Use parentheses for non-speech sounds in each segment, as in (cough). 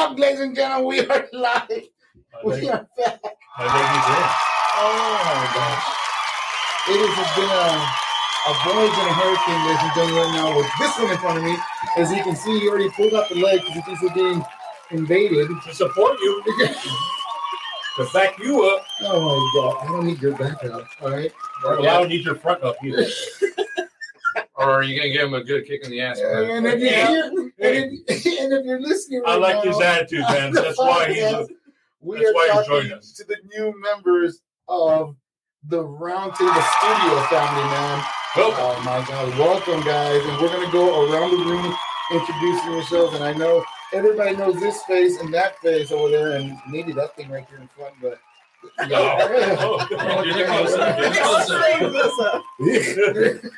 up, ladies and gentlemen? We are live. We are back. My baby's in. Oh my gosh. It has been a, a voyage and a hurricane, ladies and gentlemen, right now with this one in front of me. As you can see, he already pulled up the leg because he thinks we're being invaded. To support you, (laughs) to back you up. Oh my god, I don't need your backup. All right. Well, I don't need your front up either. (laughs) Or are you gonna give him a good kick in the ass? And if, you're Yeah. here, and, if, (laughs) and if you're listening I like now, his attitude, man. (laughs) That's why he's. A, we that's are why talking joined us. to the new members of the Roundtable Studio family, man. welcome. Oh my God! Welcome, guys, and we're gonna go around the room introducing yourselves. And I know everybody knows this face and that face over there, and maybe that thing right here in front, but. Oh, (laughs) oh, You're the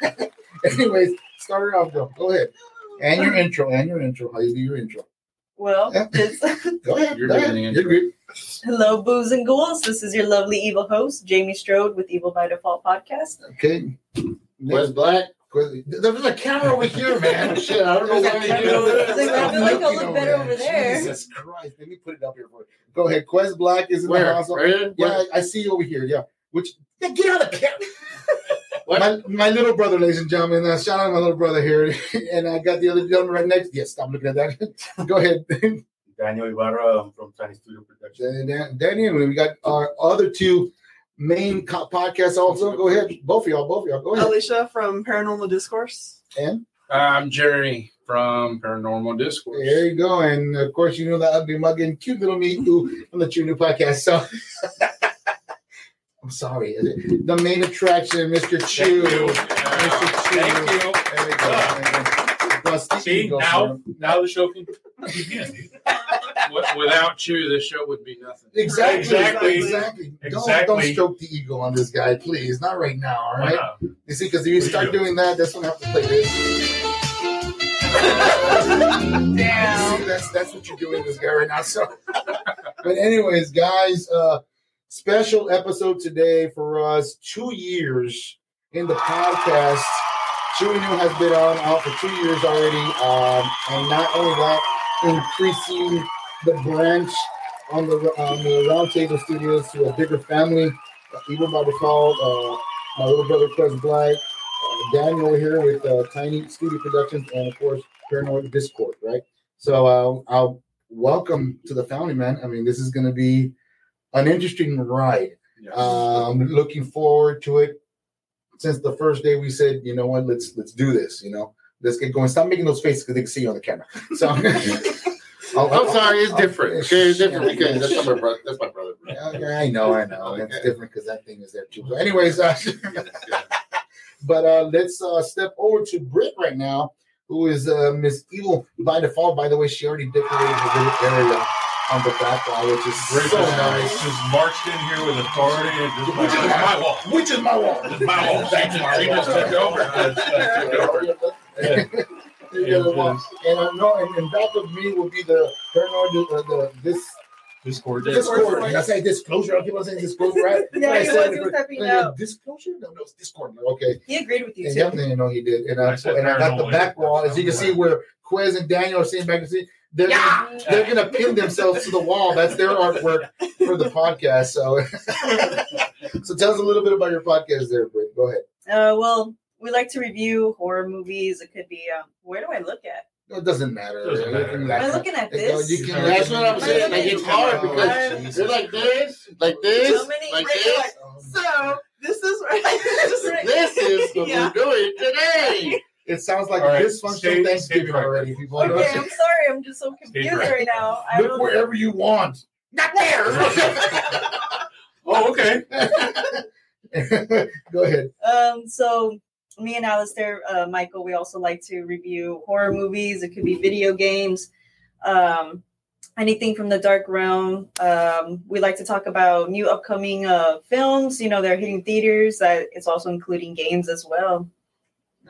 closer. (laughs) Anyways, start it off, Joe. Go ahead. And your intro, and your intro. How you do your intro? Well, Yeah. (laughs) it's (laughs) Go ahead. You're doing ahead. the intro. hello, booze and ghouls. This is your lovely evil host, Jamie Strode with Evil by Default podcast. Okay. Wes Black. Quiz- There's a camera over here, man. Shit, I don't know There's why you do over I feel like oh, I'll look better over there. Jesus Christ. Let me put it up here for you. Go ahead. Quez Black is in the Where? house. Right here? Yeah, I, I see you over here. Yeah. Which yeah, get out of the camera. My, my little brother, ladies and gentlemen. Uh, shout out to my little brother here. (laughs) and I got the other gentleman right next. Yes, I'm looking at that. (laughs) Go ahead. (laughs) Daniel Ibarra um, from Tiny Studio Productions. Dan- Danny, and we got our other two main co- podcasts also. Go ahead. Both of y'all. Both of y'all. Go ahead. Alicia from Paranormal Discourse. And I'm Jerry from Paranormal Discourse. There you go. And of course, you know that ugly mugging, cute little me who from the True New Podcast. So I'm sorry. The main attraction, Mr. Chew. Thank you. Mr. Chew. Thank you. There we go. Rusty See Eagle now, for now the show can begin. Without Chew, this show would be nothing. Exactly. Exactly. Exactly. Don't, don't stroke the ego on this guy, please. Not right now, all right? Wow. You see, because if you start you doing that, that's when I have to play this. (laughs) Damn. See, that's that's what you're doing, this guy right now. So, (laughs) but anyways, guys, uh, special episode today for us. Two years in the podcast. Chewy New has been on out for two years already, um, and not only that, increasing the branch on the on the Roundtable Studios to a bigger family. Uh, even by default, uh, my little brother Chris Black, uh, Daniel here with uh, Tiny Studio Productions, and of course Paranoid Discord, right? So uh, I'll welcome to the family, man. I mean, this is going to be an interesting ride. Yes. Um, looking forward to it. Since the first day we said, you know what, let's let's do this. You know, let's get going. Stop making those faces because they can see you on the camera. (laughs) So (laughs) I'll- I'm sorry, it's I'll- different. Okay, it's different because that's my brother. That's my brother. Yeah, I know, I know. It's Okay. different because that thing is there too. So, anyways, uh, (laughs) but uh, let's uh, step over to Britt right now, who is uh, Miss Evil by default. By the way, she already decorated a little area on the back wall, which is Great so nice. just marched in here with authority and just Which is like, my my wall. Which is my wall. It's my wall. That's my He wall. just took over. Uh, took over. Yeah. Yeah, the wall. And I know, and, and back of me will be the paranoid, uh, the this Discord. Discord. Did I say disclosure? I keep on saying disclosure, right? (laughs) Yeah, I he said was, he was typing uh. Disclosure? No, no, it's Discord. Okay. He agreed with you And too. yeah, you know he did. And I, I said and I got the back wall, as you can see, where Quez and Daniel are sitting back and see they're gonna, they're gonna pin themselves to the wall. That's their artwork for the podcast. So, (laughs) so tell us a little bit about your podcast, there, Britt. Go ahead. Uh, well, we like to review horror movies. It could be. Um, where do I look at? It doesn't matter. Doesn't matter. Anything Am I looking at that. You know, this? You can, That's what I'm saying. Like it's hard because Jesus. they're like this, like this, So many like great- this. So this is right. This is what Yeah. we're doing today. It sounds like All right, dysfunctional stay- Thanksgiving stay already, people. Okay, I'm sorry. I'm just so confused right. right now. I Look don't wherever you want. Not there. (laughs) Oh, okay. (laughs) Go ahead. Um, so me and Alistair, uh, Michael, we also like to review horror movies. It could be video games, um, anything from the dark realm. Um, we like to talk about new upcoming uh, films. You know, they're hitting theaters. That it's also including games as well.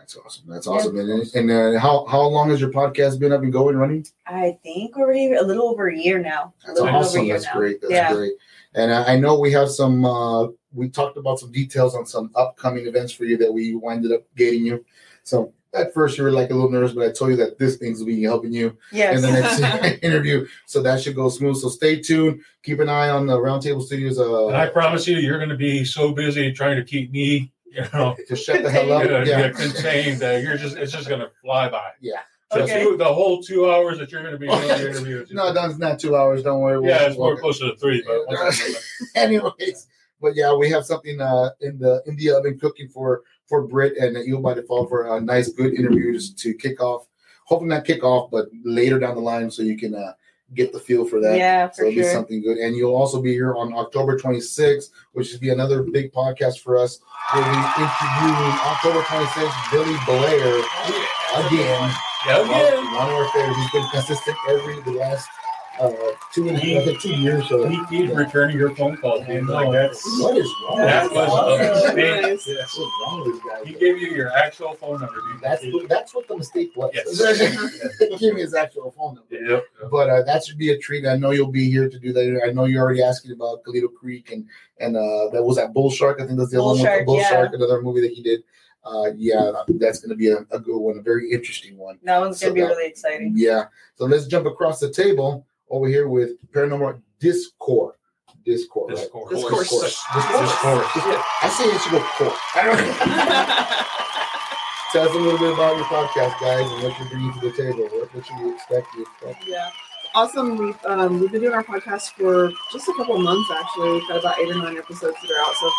That's awesome. That's awesome. And, and uh, how how long has your podcast been up and going running? I think already a little over a year now. That's little bit over a awesome. That's now. great. That's yeah. great. And I, I know we have some. Uh, we talked about some details on some upcoming events for you that we winded up getting you. So at first you were like a little nervous, but I told you that this thing's will be helping you Yes. in the next (laughs) interview. So that should go smooth. So stay tuned. Keep an eye on the Roundtable Studios. And I Uh, promise you, you're going to be so busy trying to keep me, (laughs) you know, to shut the hell up. yeah. Yeah. contained that you're just, it's just going to fly by. Yeah. The Okay. two- the whole two hours that you're going to be doing the (laughs) interview. No, that's not two hours. Don't worry. We'll- yeah, it's more we'll- closer to three, but (laughs) anyways, but yeah, we have something uh, in the in the oven cooking for for Britt and you by default for a nice, good interview to, to kick off. Hopefully not kick off, but later down the line, so you can uh, get the feel for that. yeah, So for it'll be something good, and you'll also be here on October 26th, which will be another big podcast for us. We'll be interviewing October 26th Billy Blair again. yeah, One, again. one of our favorites. He's been consistent every the last uh, two and a half, I two years. So He keeps returning your phone calls, dude. Like that's what is wrong? that with was this a mistake. Nice. What's wrong with this guy? He gave you your actual phone number, dude. That's what, that's what the mistake was. Yes. (laughs) he gave me his actual phone number. Yep. But uh, that should be a treat. I know you'll be here to do that. I know you're already asking about Galito Creek and and uh, that was that Bull Shark. I think that's the Bull other one. Shark, Bull yeah. Shark, another movie that he did. Uh, yeah, that's going to be a, a good one, a very interesting one. That one's gonna be that- really exciting. Yeah. So let's jump across the table over here with Paranormal Discord. Discord. right? Discourse. Discourse. Discourse. Discourse. I say it should go court. I (laughs) don't. Tell us a little bit about your podcast, guys, and what you're bringing to the table. What, what should we expect? You expect? yeah. Awesome. We've um, we've been doing our podcast for just a couple of months actually. We've got about eight or nine episodes that are out so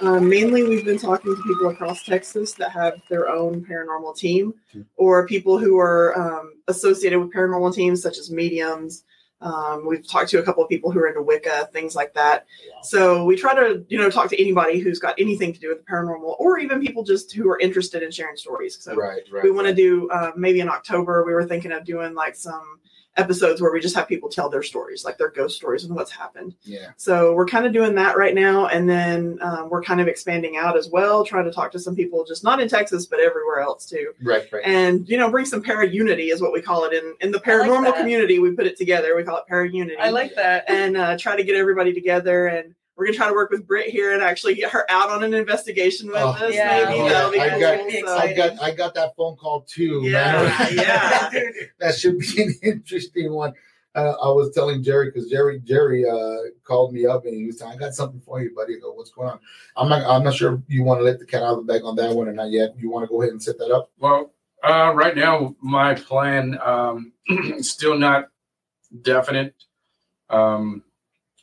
far. Um, mainly, we've been talking to people across Texas that have their own paranormal team, Mhm. or people who are um, associated with paranormal teams, such as mediums. Um, we've talked to a couple of people who are into Wicca, things like that. So we try to, you know, talk to anybody who's got anything to do with the paranormal, or even people just who are interested in sharing stories. So Right, right. we want to do uh, maybe in October. We were thinking of doing like some episodes where we just have people tell their stories, like their ghost stories and what's happened. Yeah. So we're kind of doing that right now, and then um, we're kind of expanding out as well, trying to talk to some people just not in Texas but everywhere else too, Right, right. and you know bring some para unity is what we call it in in the I like paranormal community. We put it together. We call it para unity I like that. and uh, try to get everybody together and. We're gonna try to work with Britt here and actually get her out on an investigation with Oh, us. yeah. maybe Oh, that'll be I cool. got- That'd be So- I got I got that phone call too. Yeah, man. yeah. (laughs) that should be an (laughs) interesting one. Uh, I was telling Jerry because Jerry Jerry uh, called me up and he was saying, "I got something for you, buddy." I go, "What's going on?" I'm not I'm not sure if you want to let the cat out of the bag on that one or not yet. You want to go ahead and set that up? Well, uh, right now, my plan um, (clears throat) still not definite, um,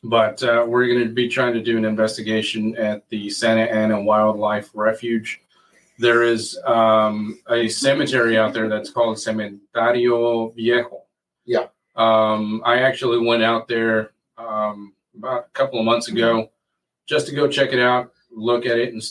but uh, we're going to be trying to do an investigation at the Santa Ana Wildlife Refuge. There is um, a cemetery out there that's called Cementerio Viejo. Yeah. Um, I actually went out there um, about a couple of months ago just to go check it out, look at it, and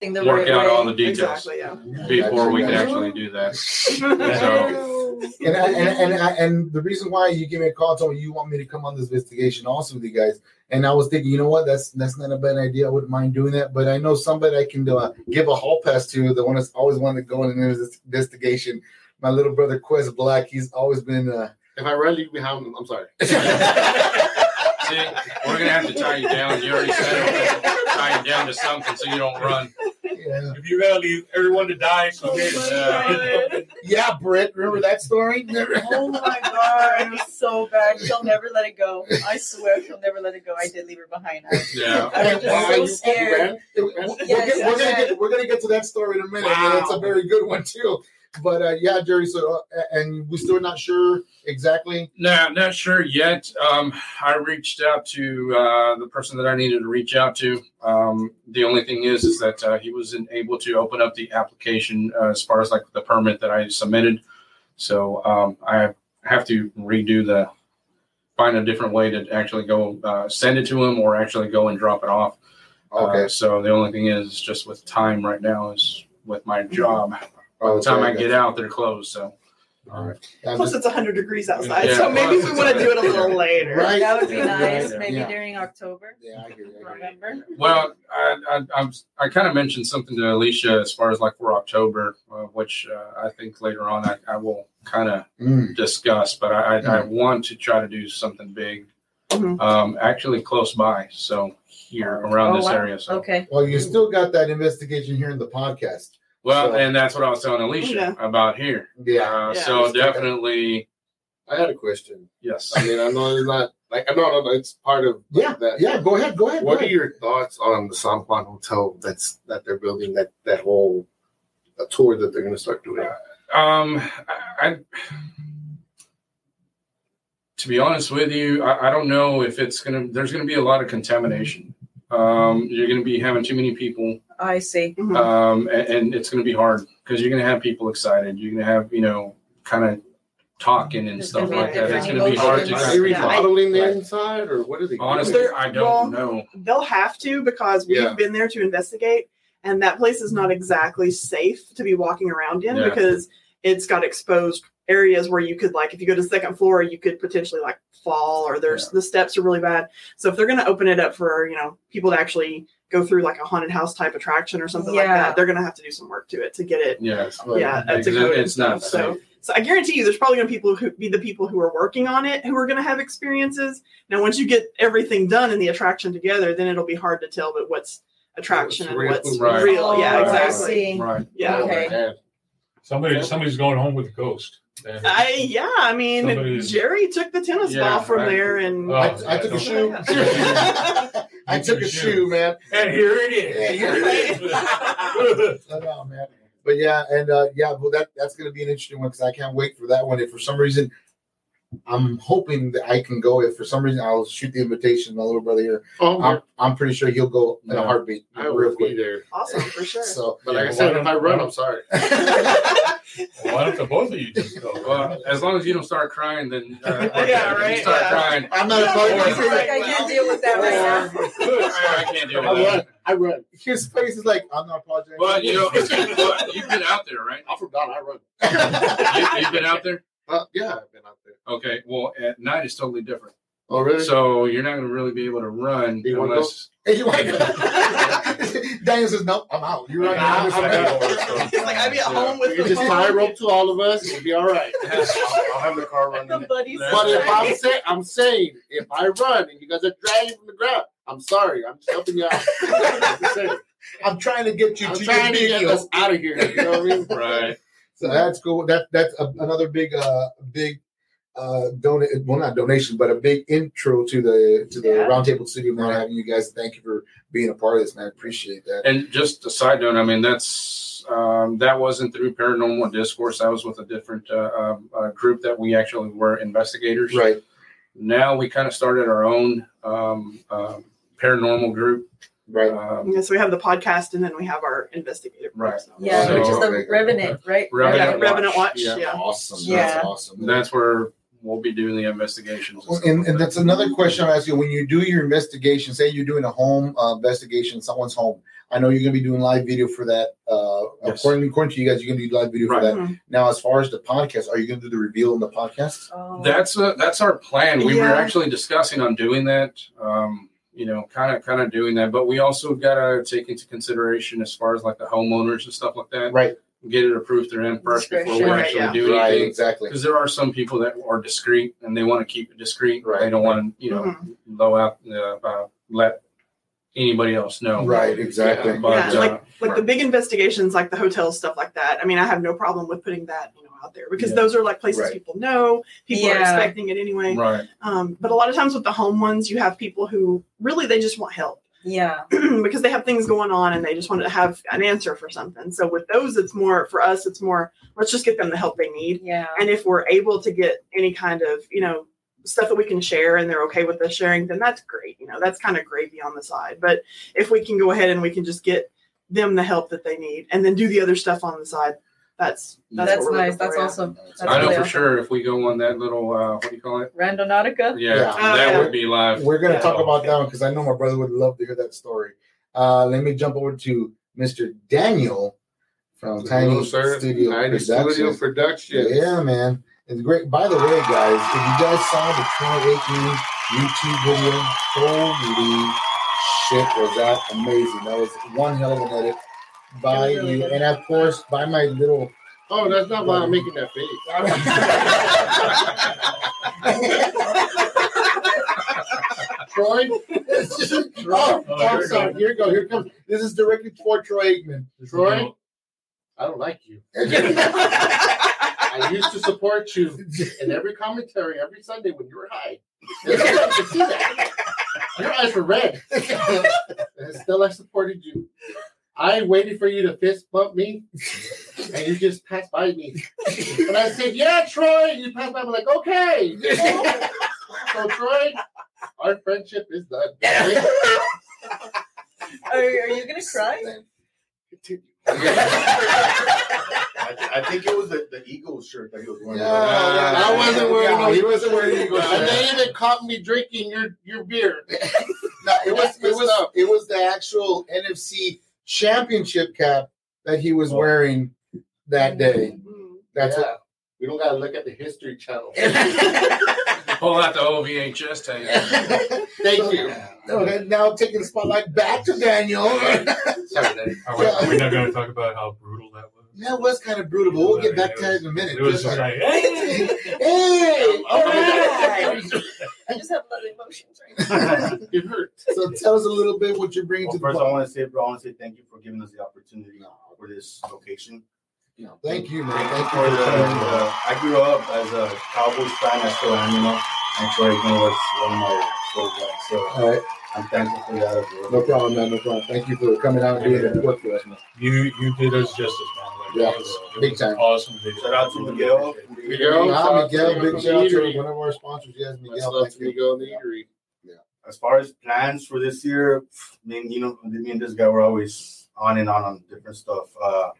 the work right out all the details Exactly, yeah. before we can actually do that. So- (laughs) And I, and and, I, and the reason why you give me a call, told me you want me to come on this investigation also with you guys. And I was thinking, you know what, that's that's not a bad idea. I wouldn't mind doing that. But I know somebody I can uh, give a hall pass to. The one that's always wanted to go in an investigation. My little brother Quez Black. He's always been. Uh, If I run you behind, I'm sorry. (laughs) See, we're gonna have to tie you down. You already said it. (laughs) tie down to something so you don't run. yeah. If you gotta leave everyone to die, so Oh yeah. my yeah, Britt. Remember that story? (laughs) Oh my god, it was so bad. She'll never let it go. I swear she'll never let it go. I did leave her behind. I, Yeah. I was just so scared. we're, Yes, we're gonna get we're gonna get to that story in a minute. and it's a very good one too. But uh, yeah, Jerry. So uh, and we're still not sure exactly. No, not sure yet. Um, I reached out to uh, the person that I needed to reach out to. Um, the only thing is, is that uh, he wasn't able to open up the application uh, as far as like the permit that I submitted. So um, I have to redo the, find a different way to actually go uh, send it to him or actually go and drop it off. Okay. So the only thing is, just with time right now is with my job. By the time I get out, they're closed. So All right. Plus, just- it's 100 degrees outside, Yeah, so maybe we want to do it a little (laughs) later. Right. That would be nice. Maybe Yeah. during October, yeah, I get it. I get. November. Well, I I, I'm, I kind of mentioned something to Alicia as far as like for October, uh, which uh, I think later on I, I will kind of Mm. discussed, but I, I, I want to try to do something big, Mhm. um, actually close by. So here around Oh, this wow. area. So Okay. Well, you still got that investigation here in the podcast. Well, So- and that's what I was telling Alicia Yeah. about here. Yeah. Uh, Yeah. so definitely I had a question. yes. I mean, I know it's not like I know it's part of Yeah. that. Yeah. Go ahead. Go ahead. What go are your thoughts on the San Juan Hotel that's that they're building that that whole uh, tour that they're going to start doing? Um, I, I to be honest with you, I, I don't know if it's gonna. There's gonna be a lot of contamination. Um, you're gonna be having too many people, I see. Mhm. um, and, and it's gonna be hard because you're gonna have people excited. You're gonna have you know kind of talking and There's stuff like that. It's gonna be hard to. emotions. Are they Yeah, remodeling the Right. inside, or what are they? Honestly, doing? I don't well, know. They'll have to because we've Yeah. been there to investigate, and that place is not exactly safe to be walking around in Yeah. because it's got exposed areas where you could like if you go to the second floor you could potentially like fall or there's the steps are really bad so if they're going to open it up for you know people to actually go through like a haunted house type attraction or something like that they're going to have to do some work to it to get it Yes. Right. yeah up to Because code it's not stuff. so so I guarantee you, there's probably going to be people who be the people who are working on it who are going to have experiences. Now, once you get everything done and the attraction together, then it'll be hard to tell, but what's attraction What's and real. what's Right. real? Yeah, Oh, I exactly. see. Right. Yeah, Okay. Man. Somebody, somebody's going home with a ghost. And- I yeah, I mean, Somebody- Jerry took the tennis Yeah, ball from I- there, and Oh, I, I took a shoe. (laughs) (laughs) I took a shoe, man. And here it Yeah, is. here I know, man. But yeah, and uh, yeah, well, that that's going to be an interesting one because I can't wait for that one. If for some reason, I'm hoping that I can go. If for some reason I'll shoot the invitation, to my little brother here. Oh, I'm, I'm pretty sure he'll go in a Yeah. heartbeat, I real will be quick. there. awesome for sure. (laughs) So, But like I said, if I run, I'm sorry. (laughs) Why don't the both of you just go? Well, as long as you don't start crying, then uh, (laughs) Yeah, if right, You start yeah. crying. I'm not a Yeah, part I of feel like I can't deal with that right now. I can't deal I with run. that. I run. His face is like, I'm not apologizing. But you know, you've been out there, right? I forgot. I run. You, you've been out there. Uh, yeah, I've been out there. Okay. Well, at night is totally different. Oh, really? So you're not going to really be able to run You unless. Hey, you want to- (laughs) Daniel says, "Nope, I'm out. You're right." Nah, I'm I'm out. out. (laughs) He's like, I'd be at home with you the just tie rope to all of us. We'll be all right. (laughs) I'll, I'll have the car running. buddies. But if I'm saying, I'm saying, if I run and you guys are dragging from the ground, I'm sorry. I'm just helping you out. I'm just saying. I'm trying to get you I'm to trying to get us out of here. You know what I mean? Right. So that's cool. That that's a, another big uh big uh donate well not donation but a big intro to the to the Yeah. roundtable studio man having you guys thank you for being a part of this man I appreciate that And just a side note, I mean, that's um, that wasn't through Paranormal Discourse. That was with a different uh, um, uh, group that we actually were investigators. right Now we kind of started our own um, um paranormal group. Right Um, Yeah, so we have the podcast, and then we have our investigative. Right. so- Yeah, So- which is the Revenant, right? Revenant Yeah, Revenant Watch. Yeah. Yeah. awesome Yeah. that's awesome that's where we'll be doing the investigations. Well, and, like and that. that's another question I ask you. When you do your investigation, say you're doing a home uh, investigation, someone's home. I know you're going to be doing live video for that. Uh, Yes. according, according to you guys, you're going to do live video Right. for that. Mhm. Now, as far as the podcast, are you going to do the reveal in the podcast? Oh. That's a, that's our plan. We were actually discussing on doing that. Um, you know, kind of kind of doing that, but we also got to take into consideration as far as like the homeowners and stuff like that. Right. Get it approved through them first before we Discretion. Right, actually yeah. do Right. anything. Exactly. Because there are some people that are discreet and they want to keep it discreet. Right. They don't want to, you know, Mhm. blow out, uh, uh, let anybody else know. Right. Exactly. Yeah, but, Yeah, like uh, like right. the big investigations, like the hotel stuff, like that. I mean, I have no problem with putting that you know out there because Yeah. those are like places Right. people know, people are expecting it anyway. right. Um, but a lot of times with the home ones, you have people who really they just want help (clears throat) Yeah. because they have things going on and they just want to have an answer for something. So with those, it's more for us. It's more let's just get them the help they need. Yeah. And if we're able to get any kind of you know stuff that we can share and they're okay with us sharing, then that's great. You know, that's kind of gravy on the side. But if we can go ahead and we can just get them the help that they need and then do the other stuff on the side, that's that's, That's nice. That's for, awesome. That's I know really for awesome. sure if we go on that little, uh, what do you call it? Randonautica. Yeah, Yeah. Oh, that yeah. would be live. We're going to Yeah. talk about that because I know my brother would love to hear that story. Uh, let me jump over to Mr. Daniel from Tiny Hello, sir. Studio Tiny Productions. Studio Productions. Yeah, man. It's great. By the way, guys, if you guys saw the 2018 YouTube video, holy shit, was that amazing. That was one hell of an edit by you. And of course, by my little Oh, that's not why I'm making that face. (laughs) Troy. oh, oh, I'm sorry. Here you go. Here comes. This is directed toward Troy Aikman. Troy, I don't like you. (laughs) I used to support you in every commentary every Sunday when you were high. I could see that. Your eyes were red. (laughs) and still, I supported you. I waited for you to fist bump me, and you just passed by me. And I said, "Yeah, Troy." You passed by. I'm like, "Okay." so, Troy, our friendship is done. (laughs) Are, are you gonna cry? (laughs) I, I think it was the, the Eagles shirt that he was wearing. Yeah, I wasn't wearing no he wasn't wearing Eagle And shirt. they even caught me drinking your your beer. (laughs) No, it was it was it was the actual NFC championship cap that he was oh. wearing that mm-hmm. day. That's yeah. We don't gotta look at the History Channel. (laughs) Pull out the OVHS tape. it. (laughs) Thank you. Okay, now taking the spotlight back to Daniel. Sorry, Dave. (laughs) Are we, are we not going to talk about how brutal that was? that was kind of brutal, but we'll get back to that in a minute. It was Just just like, like, hey! hey, all right. I just have a lot of emotions right now. (laughs) It hurt. So tell us a little bit what you're bringing Well, to the first, I want to say, bro, I want to say thank you for giving us the opportunity for this location. You know, Thank you, man. Thank you for you the. uh, I grew up as a Cowboys fan. I still am, you know. And Troy Aikman was one of my quarterbacks. So All right, I'm thankful for that well. no problem, man. No problem. Thank you for coming out and doing the work for us, man. You you did us justice, man. Like, Yeah, it was, big time. Awesome. Shout out to Miguel. Miguel, Ah, Miguel, big shout out to one of our sponsors. Yes, Much Miguel. love Thank to you. Miguel the Eatery. Yeah. As far as plans for this year, I mean, you know, me and this guy were always on and on on different stuff. Uh,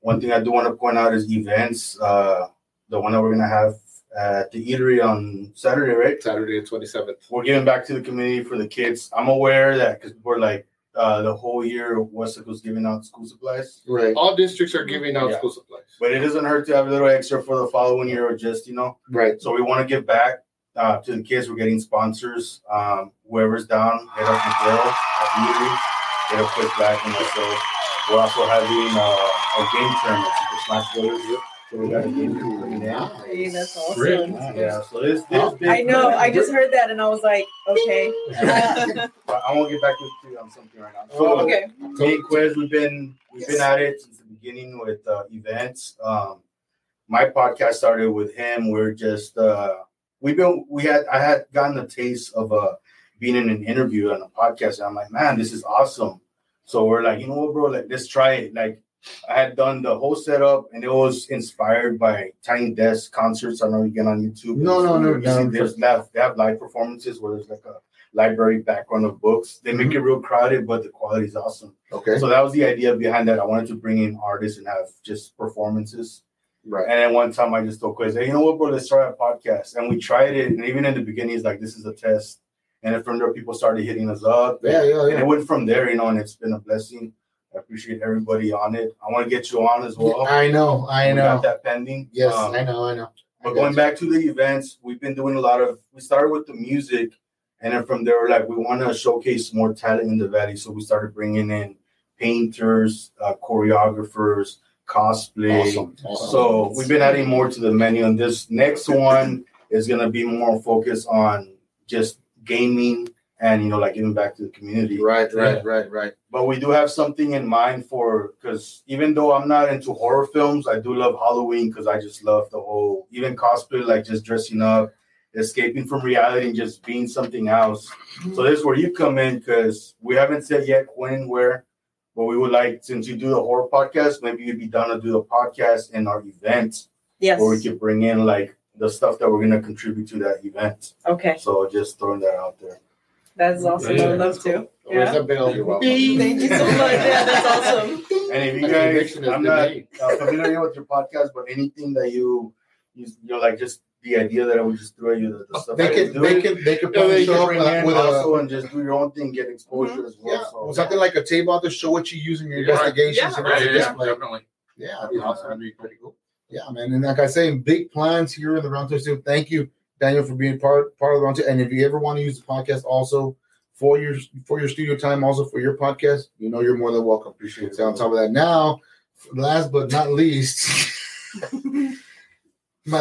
one thing I do want to point out is events. Uh, the one that we're gonna have at the eatery on Saturday, right? Saturday the 27th. We're giving back to the community for the kids. I'm aware that because we're like uh, the whole year Westlake was giving out school supplies, Right, All districts are giving out Yeah. school supplies. but it doesn't hurt to have a little extra for the following year or just you know. right. So we want to give back uh, to the kids. We're getting sponsors. Um, whoever's down, hit up Miguel at the eatery. Get a quick back and so we're also having uh, a game tournament, Super Smash Brothers. So we got a game coming in. That's awesome. Really? Yeah, so this this I know. I just heard that and I was like, okay. (laughs) But I won't get back to you on something right now. So Oh, okay. me and Quez, we've been we've been at it since the beginning with uh, events. Um, my podcast started with him. We're just uh, we've been we had I had gotten a taste of uh, being in an interview on a podcast, and I'm like, man, this is awesome. So we're like, you know what, bro? Like, let's try it. Like, I had done the whole setup, and it was inspired by Tiny Desk concerts. I know you get on YouTube. No, no, no, You see, no. There's live, they have live performances where there's like a library background of books. They make it mm-hmm. real crowded, but the quality is awesome. Okay. So that was the idea behind that. I wanted to bring in artists and have just performances. Right. And then one time I just told Quez, hey, you know what, bro, let's try a podcast. And we tried it. And even in the beginning, it's like, this is a test. And then from there, people started hitting us up. Yeah, yeah, And yeah. it went from there, you know, and it's been a blessing. I appreciate everybody on it. I want to get you on as well. I know. I We got know. that pending. Yes, Um, I know. I know. I but going you. back to the events, we've been doing a lot of. We started with the music, and then from there, we're like we want to showcase more talent in the valley. So we started bringing in painters, uh, choreographers, cosplay. Awesome. awesome. So we've been adding more to the menu. And this next one is gonna be more focused on just gaming and you know like giving back to the community. right, right, right, right. But we do have something in mind for because even though I'm not into horror films, I do love Halloween because I just love the whole even cosplay, like just dressing up, escaping from reality, and just being something else. So this is where you come in because we haven't said yet when where, but we would like since you do the horror podcast, maybe you'd be down to do the podcast in our event Yes. where we could bring in like the stuff that we're gonna contribute to that event. Okay. So just throwing that out there. That's awesome. I would love to. Where's Yeah. the bill? You're welcome. Thank you so much. Yeah, that's awesome. And if you guys, connection has I'm not made. uh, familiar with your podcast, but anything that you, you, you know, like just the idea that I would just throw at you the, the stuff They that can, you do, they can, they can yeah, probably they show can up bring uh, in with a and just do your own thing, get exposure as well. yeah, so something like a table to show what you use in your Yeah. investigations. Yeah. and Yeah, yeah, the yeah, display. definitely. Yeah, That'd be awesome. That'd be pretty cool. Yeah, man. And like I say, big plans here in the Round Table Studio. Thank you, Daniel, for being part part of the Round Table. And if you ever want to use the podcast also for your for your studio time, also for your podcast, you know you're more than welcome. appreciate it. So on top of that, now, last but not least, (laughs) my (laughs)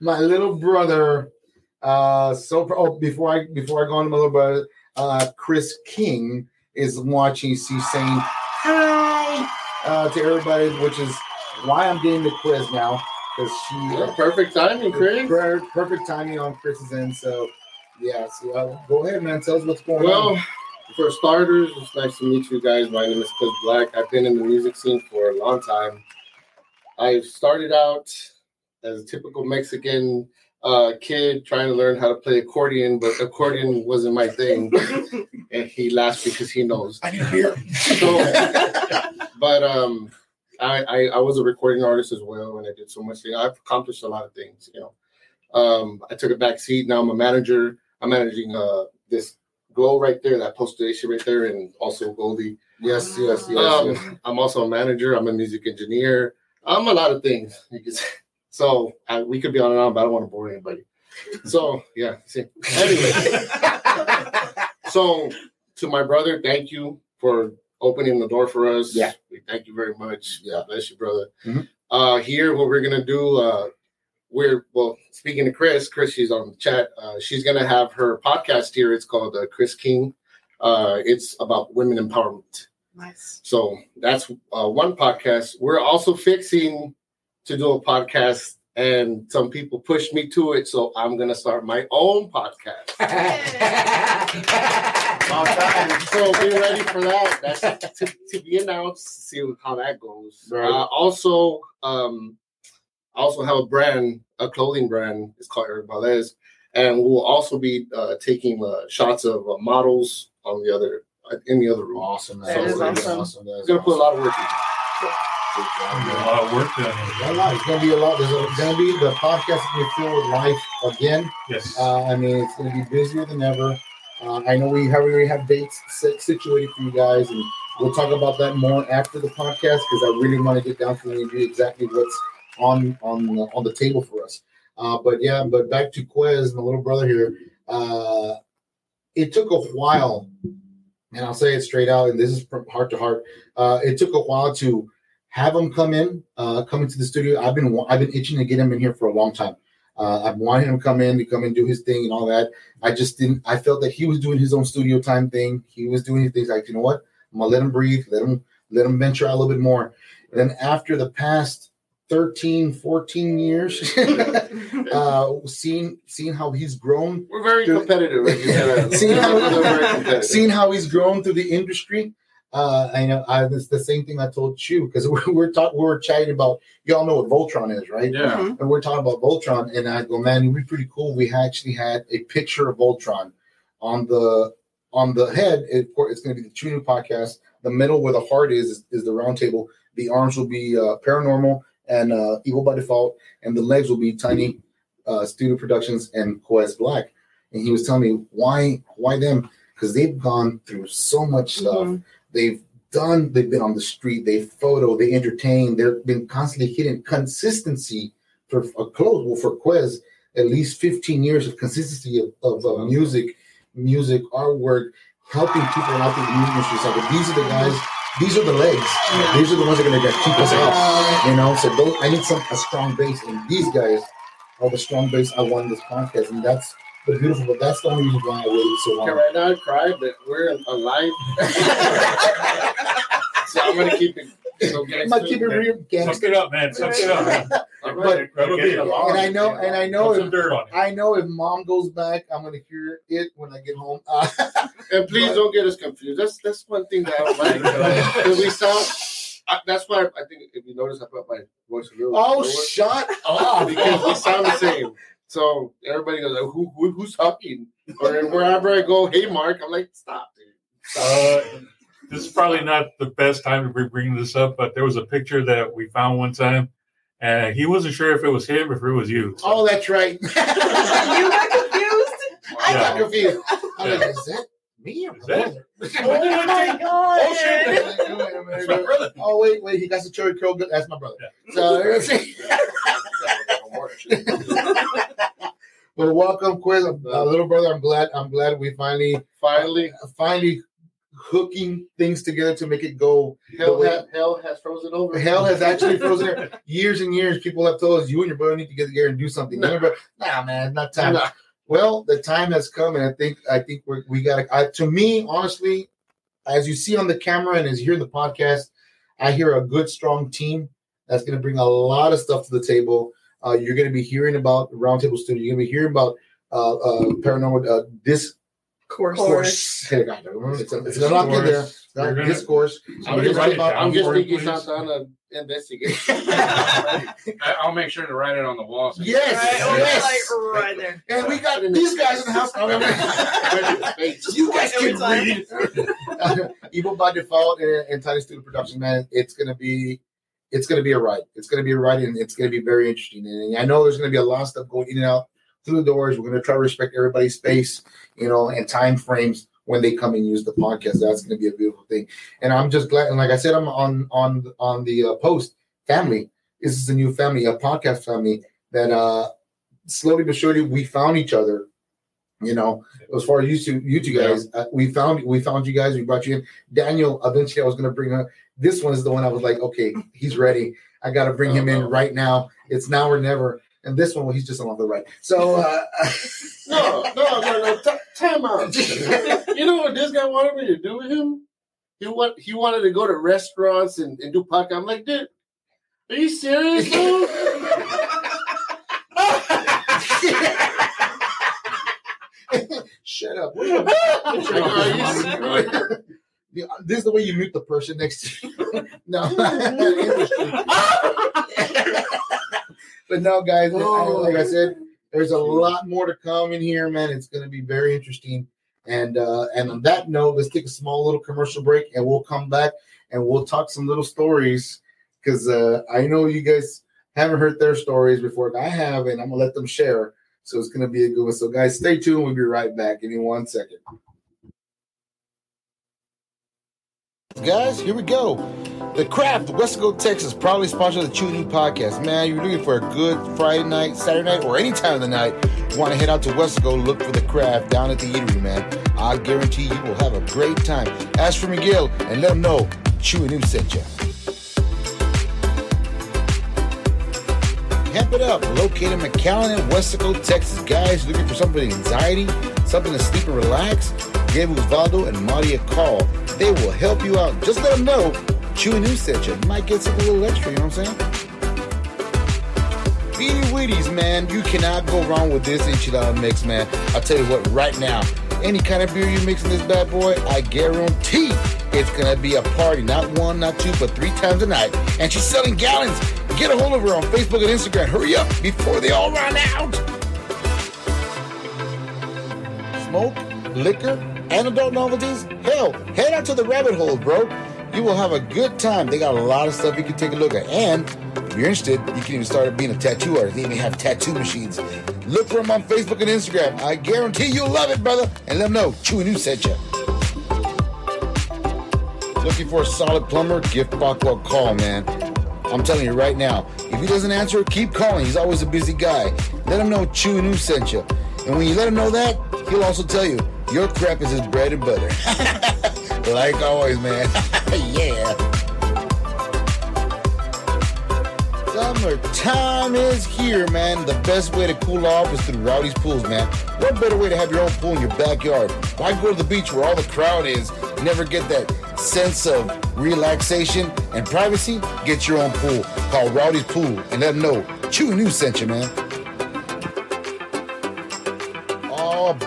my little brother. Uh, so oh, before I before I go on to my little brother, uh, Chris King is watching. She's saying hi uh, to everybody, which is why I'm getting the quiz now because she Yeah, perfect timing, Chris. Per- perfect timing on Chris's end. So yeah, so uh, go ahead, man. Tell us what's going Well, on. Well, for starters, it's nice to meet you guys. My name is Chris Black. I've been in the music scene for a long time. I started out as a typical Mexican uh, kid trying to learn how to play accordion, but accordion wasn't my thing. (laughs) and he laughs because he knows. I need a beer. So, (laughs) but um, I, I I was a recording artist as well, and I did so much. I've accomplished a lot of things. You know, um, I took a back seat. Now I'm a manager. I'm managing uh this glow right there, that post station right there, and also Goldie. yes, yes, yes. Um, yes. I'm also a manager. I'm a music engineer. I'm a lot of things. You could say. So uh, we could be on and on, but I don't want to bore anybody. So yeah. See. Anyway, (laughs) so to my brother, thank you for opening the door for us. Yeah. We thank you very much. Yeah. God bless you, brother. Mhm. Uh, here, what we're gonna do, uh, we're well. Speaking to Chris, Chris, she's on the chat. Uh, she's gonna have her podcast here. It's called uh, Chris King. Uh, it's about women empowerment. nice. So that's uh, one podcast. We're also fixing to do a podcast, and some people pushed me to it. So I'm gonna start my own podcast. (laughs) Long time. So be ready for that. That's to, to be announced. See how that goes. Right. Uh, also, um, I also have a brand, a clothing brand. It's called Eric Valez, and we'll also be uh, taking uh, shots of uh, models on the other in the other room. Awesome. That is awesome. That is It's gonna put a lot of work. into Good job, A lot of work done. A lot. It's gonna be a lot. There's gonna be the podcast is gonna be filled with life again. Yes. Uh, I mean, it's gonna be busier than ever. Uh, I know we have, we have dates sit, situated for you guys, and we'll talk about that more after the podcast because I really want to get down to the nitty exactly what's on on the, on the table for us. Uh, but yeah, but back to Quez, my little brother here. Uh, it took a while, and I'll say it straight out, and this is from heart to heart. Uh, it took a while to have him come in, uh, come into the studio. I've been I've been itching to get him in here for a long time. Uh, I've wanted him to come in, to come and do his thing and all that. I just didn't. I felt that he was doing his own studio time thing. He was doing his things. Like you know what, I'm gonna let him breathe, let him let him venture out a little bit more. And then after the past 13, 14 years, (laughs) uh, seeing seeing how he's grown We're very competitive. Like you said. (laughs) See how- We're very competitive. seeing how he's grown through the industry. Uh, I know I, it's the same thing I told you because (laughs) we're we're talking we were chatting about y'all know what Voltron is, right? Yeah. Mhm. And we're talking about Voltron, and I go, man, it'd be pretty cool. We actually had a picture of Voltron on the on the head. It, it's going to be the True New podcast. The middle where the heart is is, is the round table. The arms will be uh, paranormal and uh, evil by default, and the legs will be tiny uh, studio productions and Quez Black. And he was telling me why why them because they've gone through so much stuff. Mhm. They've done. They've been on the street. They photo. They entertain. They've been constantly hitting consistency for a close. Well, for Quez, at least fifteen years of consistency of, of uh, music, music artwork, helping people out through the music industry. So these are the guys. These are the legs. Yeah. These are the ones that are going to keep us up. You know, so those, I need some a strong base, and these guys are the strong base I want in this podcast, and that's the beautiful. But that's the only reason why I waited so Okay, long. right now I cry, but we're alive. (laughs) so I'm gonna keep it. So I'm gonna keep it real Suck it up, man. Suck it up. (laughs) man. All But- right. That'll be it. And I know, and I know, Put if, dirt on. I know if mom goes back, I'm gonna hear it when I get home. Uh, (laughs) And please But- don't get us confused. That's that's one thing that I don't like. Because we sound. I, that's why I think if you notice, I put my voice a little. oh, lower, shut up! because we sound the same. So everybody goes, like, who, who who's talking? Or wherever I go, hey Mark, I'm like, stop, dude. Uh, this is probably not the best time to be bringing this up, but there was a picture that we found one time, and he wasn't sure if it was him or if it was you. So, Oh, that's right. (laughs) you got confused. I got Yeah. confused. I'm Yeah. like, is that me or Is that- brother? Oh my god! (laughs) Oh, shit. Wait a minute, That's wait a my minute. brother. Oh wait, wait, he got the cherry curl. That's my brother. Yeah. So, (laughs) but welcome, Quez, uh, little brother. I'm glad. I'm glad we finally, Finally, finally hooking things together to make it go. Hell, way- ha- hell has frozen over. Hell has actually frozen (laughs) there. Years and years, people have told us you and your brother need to get together and do something. And brother, Nah, man, not time. Nah. Well, the time has come, and I think I think we're, we got. I, to me, honestly, as you see on the camera and as you hear in the podcast, I hear a good, strong team that's going to bring a lot of stuff to the table. Uh, you're going to be hearing about Roundtable Studio. You're going to be hearing about uh, uh, paranormal uh, discourse. course. Course. Hey, God, It's, it's going to in there. We're gonna- discourse. I'm just, write I'm just thinking please? something on an investigation. (laughs) I, I'll make sure to write it on the wall. so- Yes, Right, yes. like right there. And we got these guys in the house. Just (laughs) you guys can read. (laughs) Evil by default and, and Tiny Studio Production, man. It's gonna be, it's gonna be a ride. It's gonna be a ride, and it's gonna be very interesting. And I know there's gonna be a lot of stuff going in and out through the doors. We're gonna try to respect everybody's space, you know, and time frames when they come and use the podcast. That's gonna be a beautiful thing. And I'm just glad. And like I said, I'm on on on the uh, post family. This is a new family, a podcast family that uh slowly but surely we found each other. You know, as far as you two, you two guys, uh, we found we found you guys. We brought you in. Daniel, eventually, I was going to bring her. This one is the one I was like, okay, he's ready. I got to bring him in right now. It's now or never. And this one, well, he's just along the right. So, uh, (laughs) no, no, no, no. T- time out. (laughs) you know what this guy wanted me to do with him? He want he wanted to go to restaurants and, and do podcast. I'm like, dude, are you serious? dude? (laughs) shut up. Are you serious? Yeah, this is the way you mute the person next to you. (laughs) no, (laughs) but no, guys. I- like I said, there's a lot more to come in here, man. It's going to be very interesting. And uh, and on that note, let's take a small little commercial break, and we'll come back and we'll talk some little stories because uh, I know you guys haven't heard their stories before. I have, and I'm gonna let them share. So it's gonna be a good one. So guys, stay tuned. We'll be right back. Give me one second. Guys, here we go. The Craft, Wesco, Texas, proudly sponsors the New podcast. Man, you're looking for a good Friday night, Saturday night, or any time of the night. You want to head out to Wesco, look for the Craft down at the eatery, man. I guarantee you will have a great time. Ask for Miguel and let him know Chew New sent you. Hamp it up. Located in McAllen and Weslaco, Texas. Guys looking for something with anxiety, something to sleep and relax? Give Osvaldo and Marty a call. They will help you out. Just let them know Chewy News sent you. Might get something a little extra, you know what I'm saying? Beanie Wheaties, man. You cannot go wrong with this enchilada mix, man. I'll tell you what, right now, any kind of beer you mix in this bad boy, I guarantee it's gonna be a party. Not one, not two, but three times a night. And she's selling gallons. Get a hold of her on Facebook and Instagram. Hurry up before they all run out. Smoke, liquor, and adult novelties? Hell, head out to the rabbit hole, bro. You will have a good time. They got a lot of stuff you can take a look at. And if you're interested, you can even start being a tattoo artist. They even have tattoo machines. Look for them on Facebook and Instagram. I guarantee you'll love it, brother. And let them know Chewy New sent you. Looking for a solid plumber? Give Rockwell a call, man. I'm telling you right now, if he doesn't answer, keep calling. He's always a busy guy. Let him know Chewy New sent you. And when you let him know that, he'll also tell you your crap is his bread and butter. (laughs) like always, man. (laughs) yeah. Summertime is here, man. The best way to cool off is through Rowdy's Pools, man. What better way to have your own pool in your backyard? Why go to the beach where all the crowd is? Never get that sense of relaxation and privacy? Get your own pool. Call Rowdy's Pool and let them know Chewy News sent you, man.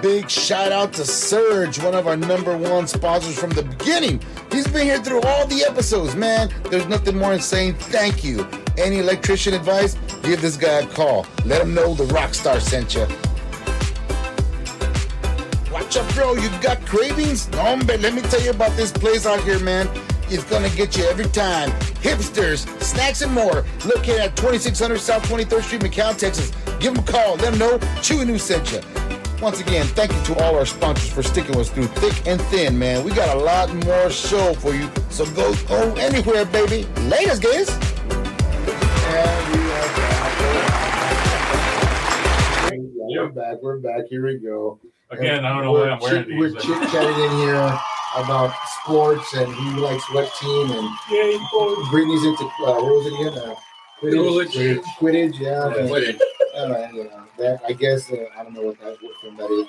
Big shout out to Surge, one of our number one sponsors from the beginning. He's been here through all the episodes, man. There's nothing more saying thank you. Any electrician advice? Give this guy a call. Let him know the rock star sent you. Watch out, bro. You got cravings? But let me tell you about this place out here, man. It's gonna get you every time. Hipsters, snacks, and more. Located at 2600 South 23rd Street, McAllen, Texas. Give them a call. Let them know Chewy News sent you. Once again, thank you to all our sponsors for sticking with us through thick and thin, man. We got a lot more show for you, so go go anywhere, baby. Laters, guys. And we are back. We're back. We're back. Here we go. Again, I don't know why I'm wearing chit- We're these. chit chatting in here. about sports, and he likes what team, and Brittany's into uh, what was it again? Uh, Quidditch. Quidditch. Quidditch, yeah. Yeah, what it- All right, you know, that I guess uh, I don't know what that what film that is.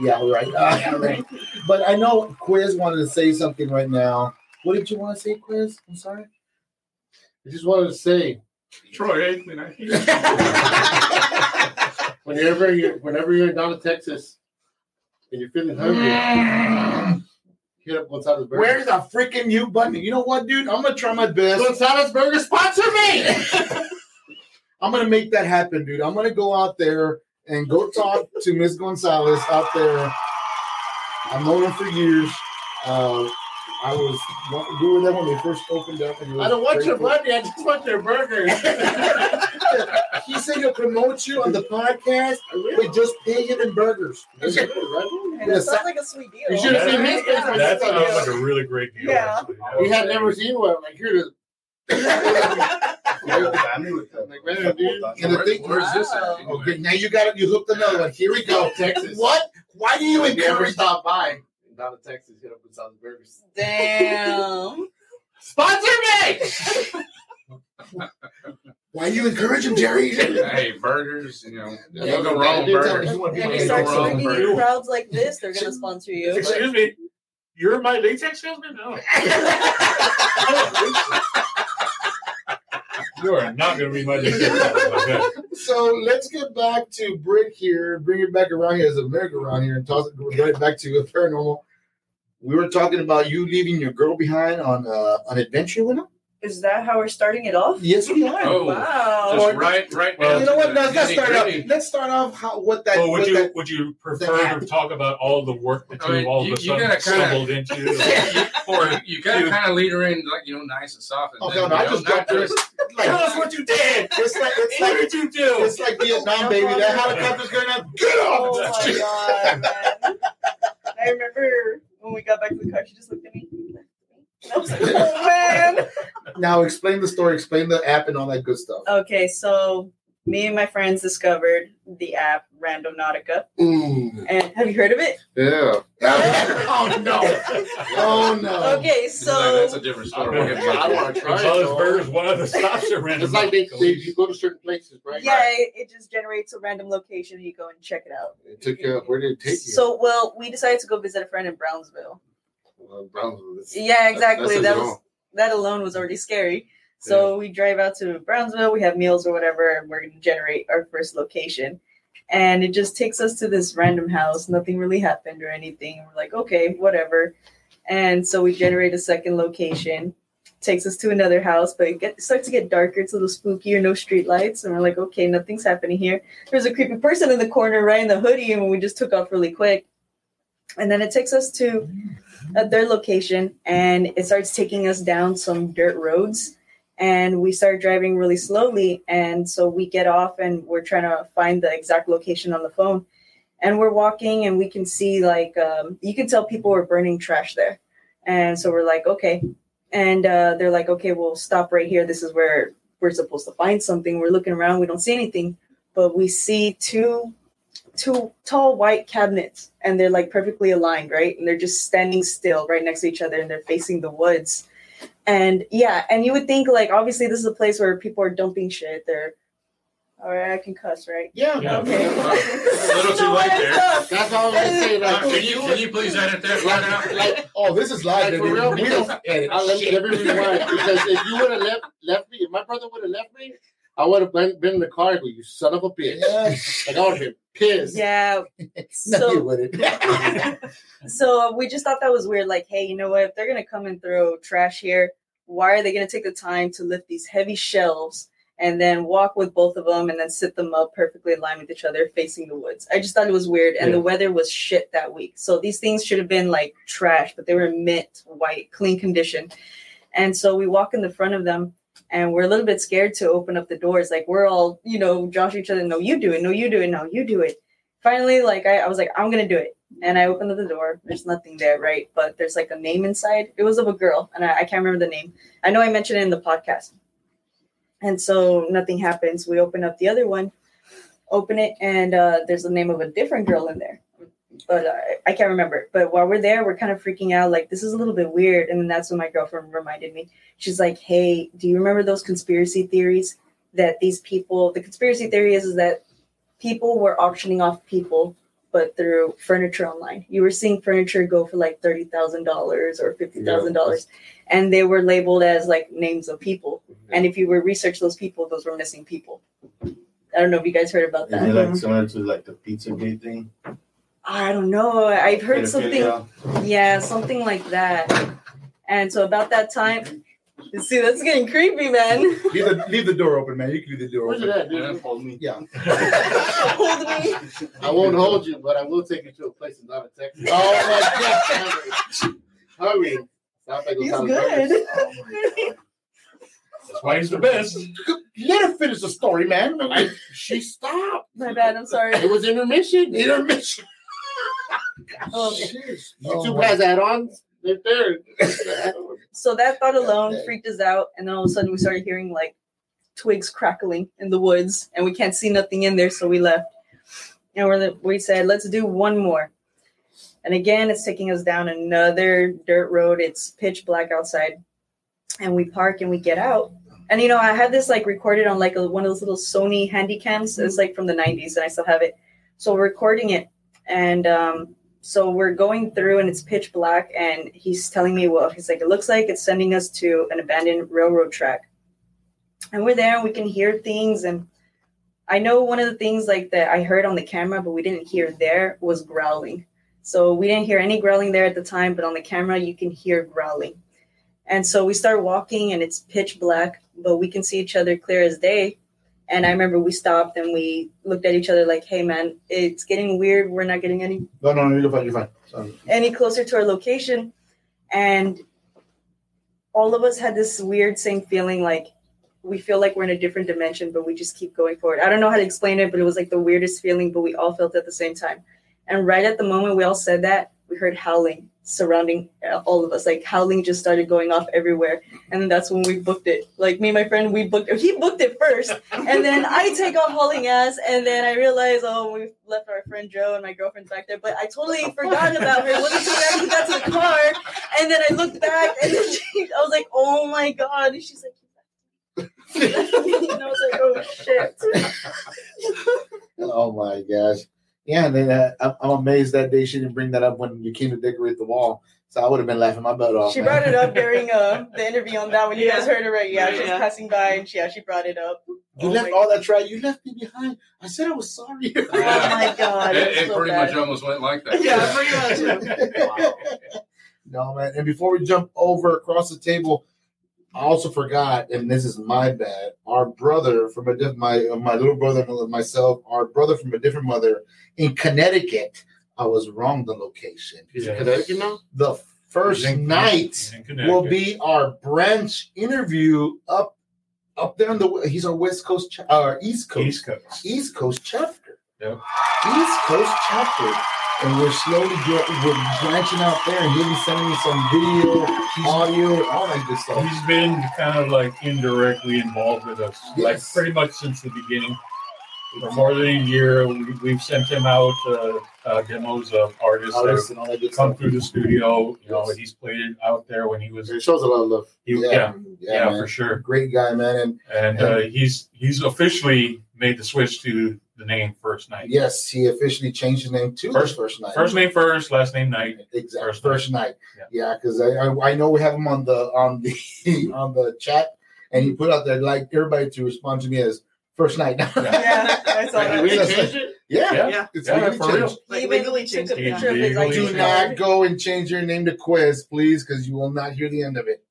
Yeah, right. (laughs) Uh, right. But I know Quez wanted to say something right now. What did you want to say, Quez? I'm sorry. I just wanted to say, Troy Aikman, I (laughs) whenever you're whenever you're down in Texas and you're feeling hungry, hit up Gonzalez Burger. Where's the freaking mute button? You know what, dude? I'm gonna try my best. Gonzalez Burger sponsor me? (laughs) I'm gonna make that happen, dude. I'm gonna go out there and go talk to Miss Gonzalez out there. I've known her for years. Uh, I was we were there when they first opened up. And I don't want your food. money. I just want your burgers. (laughs) he said he'll promote you on the podcast. We just pay him in burgers. That's good, right? And it sounds like a sweet deal. You should have seen his face. Yeah. when That sounds like a really great deal. Yeah. actually. We had never seen one. Like here it is. Family with them. Like, man, dude. And the thing, Where's this at? Okay, now you got it. You hooked another one. Here we go. Texas. What? Why do you If you ever encourage? stop by down to Texas, hit up Gonzalez Burgers. Damn. (laughs) Sponsor me! Why do you encourage him, Jerry? Hey, burgers, you know, Yeah, don't go wrong with dude, burgers. tell me what And people you hate start go wrong swinging with in crowds like this, they're gonna sponsor you. Excuse me. You're my latex salesman? No. (laughs) Oh, you are not going to be my (laughs) like. So let's get back to Brick here, bring it back around here as a merry-go-round here, and toss it right back to a paranormal. We were talking about you leaving your girl behind on uh, an adventure with him. Is that how we're starting it off? Yes, we are. Oh, Wow. Just right, right. Well, down you know what? the Let's, let's start off. Let's start off how what that. Well, would what you that would you prefer to talk about all the work that I you mean, all you- of a you sudden gotta kinda- stumbled into? (laughs) You- or you gotta kind of lead her in, like you know, nice and soft. And Oh, then, no, I you know, just not got there. like, Tell us what you did. it's like it's What like did you do? it's like Vietnam, baby. That (laughs) helicopter's going up. Get Oh my god. I remember when we got back to the car, she just looked at me. I was like, oh man. (laughs) Now explain the story. Explain the app and all that good stuff. Okay, so me and my friends discovered the app Randonautica. Mm, And have you heard of it? yeah. (laughs) oh no! Oh no! Okay, so like, that's a different story. We'll get I want to try it. Gonzalez though. Burger's one of the stops at random. It's like they, they you go to certain places, right? yeah, it, it just generates a random location and you go and check it out. It took you. Where did it take you? So, well, we decided to go visit a friend in Brownsville. Brownsville. Yeah, exactly. says That was that alone was already scary. So we drive out to Brownsville, we have meals or whatever, and we're gonna generate our first location. And it just takes us to this random house. Nothing really happened or anything. We're like, okay, whatever. And so we generate a second location. Takes us to another house, but it, get, it starts to get darker. It's a little spookier, no street lights. And we're like, okay, nothing's happening here. There's a creepy person in the corner right in the hoodie, and we just took off really quick. And then it takes us to a third location, and it starts taking us down some dirt roads. And we start driving really slowly and so we get off and we're trying to find the exact location on the phone. And we're walking and we can see like um, you can tell people were burning trash there. And so we're like okay. And uh, they're like okay we'll stop right here. This is where we're supposed to find something. We're looking around. We don't see anything. But we see two two tall white cabinets and they're like perfectly aligned right and they're just standing still right next to each other and they're facing the woods and yeah, and you would think like obviously this is a place where people are dumping shit. They're all right, I can cuss, right? Yeah. Yeah. Okay. (laughs) A little too No, late there. That's all I'm gonna say. Uh, can you can you please edit that right out? like, Oh, this is live. Like, for real, we don't edit. I let, shit. let me rewind because if you would have left left me, if my brother would have left me, I would have been, been in the car. and go, You son of a bitch! Yeah. Like I would have been pissed. Yeah. (laughs) No, So- you wouldn't. (laughs) so we just thought that was weird. Like, hey, you know what? If they're gonna come and throw trash here, why are they gonna take the time to lift these heavy shelves and then walk with both of them and then sit them up perfectly in line with each other facing the woods? I just thought it was weird. And Yeah. the weather was shit that week. So these things should have been like trash, but they were mint white, clean condition. And so we walk in the front of them and we're a little bit scared to open up the doors. Like we're all, you know, josh each other, no, you do it, no, you do it, no, you do it. Finally, like I, I was like, I'm gonna do it. And I opened up the door. There's nothing there, right? But there's like a name inside. It was of a girl, and I, I can't remember the name. I know I mentioned it in the podcast. And so nothing happens. We open up the other one, open it, and uh, there's the name of a different girl in there. But I, I can't remember. But while we're there, we're kind of freaking out, like this is a little bit weird. And then that's when my girlfriend reminded me. She's like, "Hey, do you remember those conspiracy theories that these people? The conspiracy theory is, is that people were auctioning off people." But through furniture online, you were seeing furniture go for like thirty thousand dollars or fifty thousand dollars, and they were labeled as like names of people. Mm-hmm. And if you were research those people, those were missing people. I don't know if you guys heard about Is that. it like mm-hmm. similar to like the pizza gate thing? I don't know. I've heard something. Pedophilia? Yeah, something like that. And so about that time, (laughs) see, that's getting creepy, man. Leave the, leave the door open, man. You can leave the door Where's open. at, dude? Yeah. Hold me. Yeah. (laughs) Hold me. I won't hold you, but I will take you to a place that's not a Texas. Oh my god. Hurry. Stop at He's good. Oh burgers. (laughs) That's why he's the best. Let her finish the story, man. I, she stopped. My bad. I'm sorry. It was intermission. Intermission. Oh, YouTube has add-ons. They're there. So that thought alone freaked us out, and then all of a sudden we started hearing like twigs crackling in the woods, and we can't see nothing in there, so we left. And we're, we said, let's do one more. And again, it's taking us down another dirt road. It's pitch black outside, and we park and we get out. And you know, I had this like recorded on like a, one of those little Sony handy cams. It's like from the '90s, and I still have it. So we're recording it, and um, so we're going through and it's pitch black and he's telling me well he's like it looks like it's sending us to an abandoned railroad track. And we're there and we can hear things. And i know one of the things like that i heard on the camera but we didn't hear there was growling. So we didn't hear any growling there at the time but on the camera you can hear growling. And so we start walking and it's pitch black but we can see each other clear as day and i remember we stopped and we looked at each other like hey man it's getting weird we're not getting any No, no, no, you're fine. You're fine. Sorry. any closer to our location. And all of us had this weird same feeling like we feel like we're in a different dimension, but we just keep going forward. I don't know how to explain it, but it was like the weirdest feeling, but we all felt it at the same time. And right at the moment we all said that, we heard howling surrounding uh, all of us. Like howling just started going off everywhere. And then that's when we booked it. Like me and my friend, we booked it. He booked it first. And then I take off hauling ass. And then I realized, oh, we left our friend Joe and my girlfriend's back there. But I totally forgot about her. Wasn't until we actually got to the car. And then I looked back and then she, I was like, oh my God. And she's like, (laughs) and I was like, oh shit. (laughs) Oh my gosh. Yeah, and then uh, I'm, I'm amazed that day she didn't bring that up when you came to decorate the wall. So I would have been laughing my butt off. She man. brought it up during uh, the interview on that when you guys heard it right. Yeah, she was Yeah. passing by and she, yeah, she brought it up. You Oh left my- all that trash. You left me behind. I said I was sorry. (laughs) Oh my God. It, it's it so pretty bad. much almost went like that. Yeah, pretty much. (laughs) (laughs) no, man. And before we jump over across the table, I also forgot, and this is my bad. Our brother from a diff- my uh, my little brother and myself, our brother from a different mother in Connecticut. I was wrong the location. He's Yeah. in Connecticut now? The first in- night he's in Connecticut. will be our branch interview up up there in the. He's our West Coast, cha- uh, East Coast, East Coast. East Coast chapter. Yep. East Coast chapter. And we're slowly we're branching out there, and he'll be sending me some video, audio, all that good stuff. He's been kind of like indirectly involved with us, like pretty much since the beginning. For more than a year, we, we've sent him out uh, uh, demos of artists Artists that and all that have come through the studio. You know, Yes. he's played it out there when he was. It shows a lot of love. He, yeah, Yeah, yeah, man. for sure. Great guy, man. And And uh, he's he's officially made the switch to the name First Night. yes, he officially changed his name to First- first night. First name first, last name Night. exactly First first, Night. night. Yeah. Yeah, because I, I I know we have him on the on the (laughs) on the chat, and he put out there like everybody to respond to me as first night. Yeah, (laughs) I saw Like, that. We Yeah. changed it? yeah, Yeah. Yeah. it's Yeah, legally for real. changed. Like He legally changed took a it. picture of his Legally ID Do changed not go and change your name to Quiz, please, because you will not hear the end of it.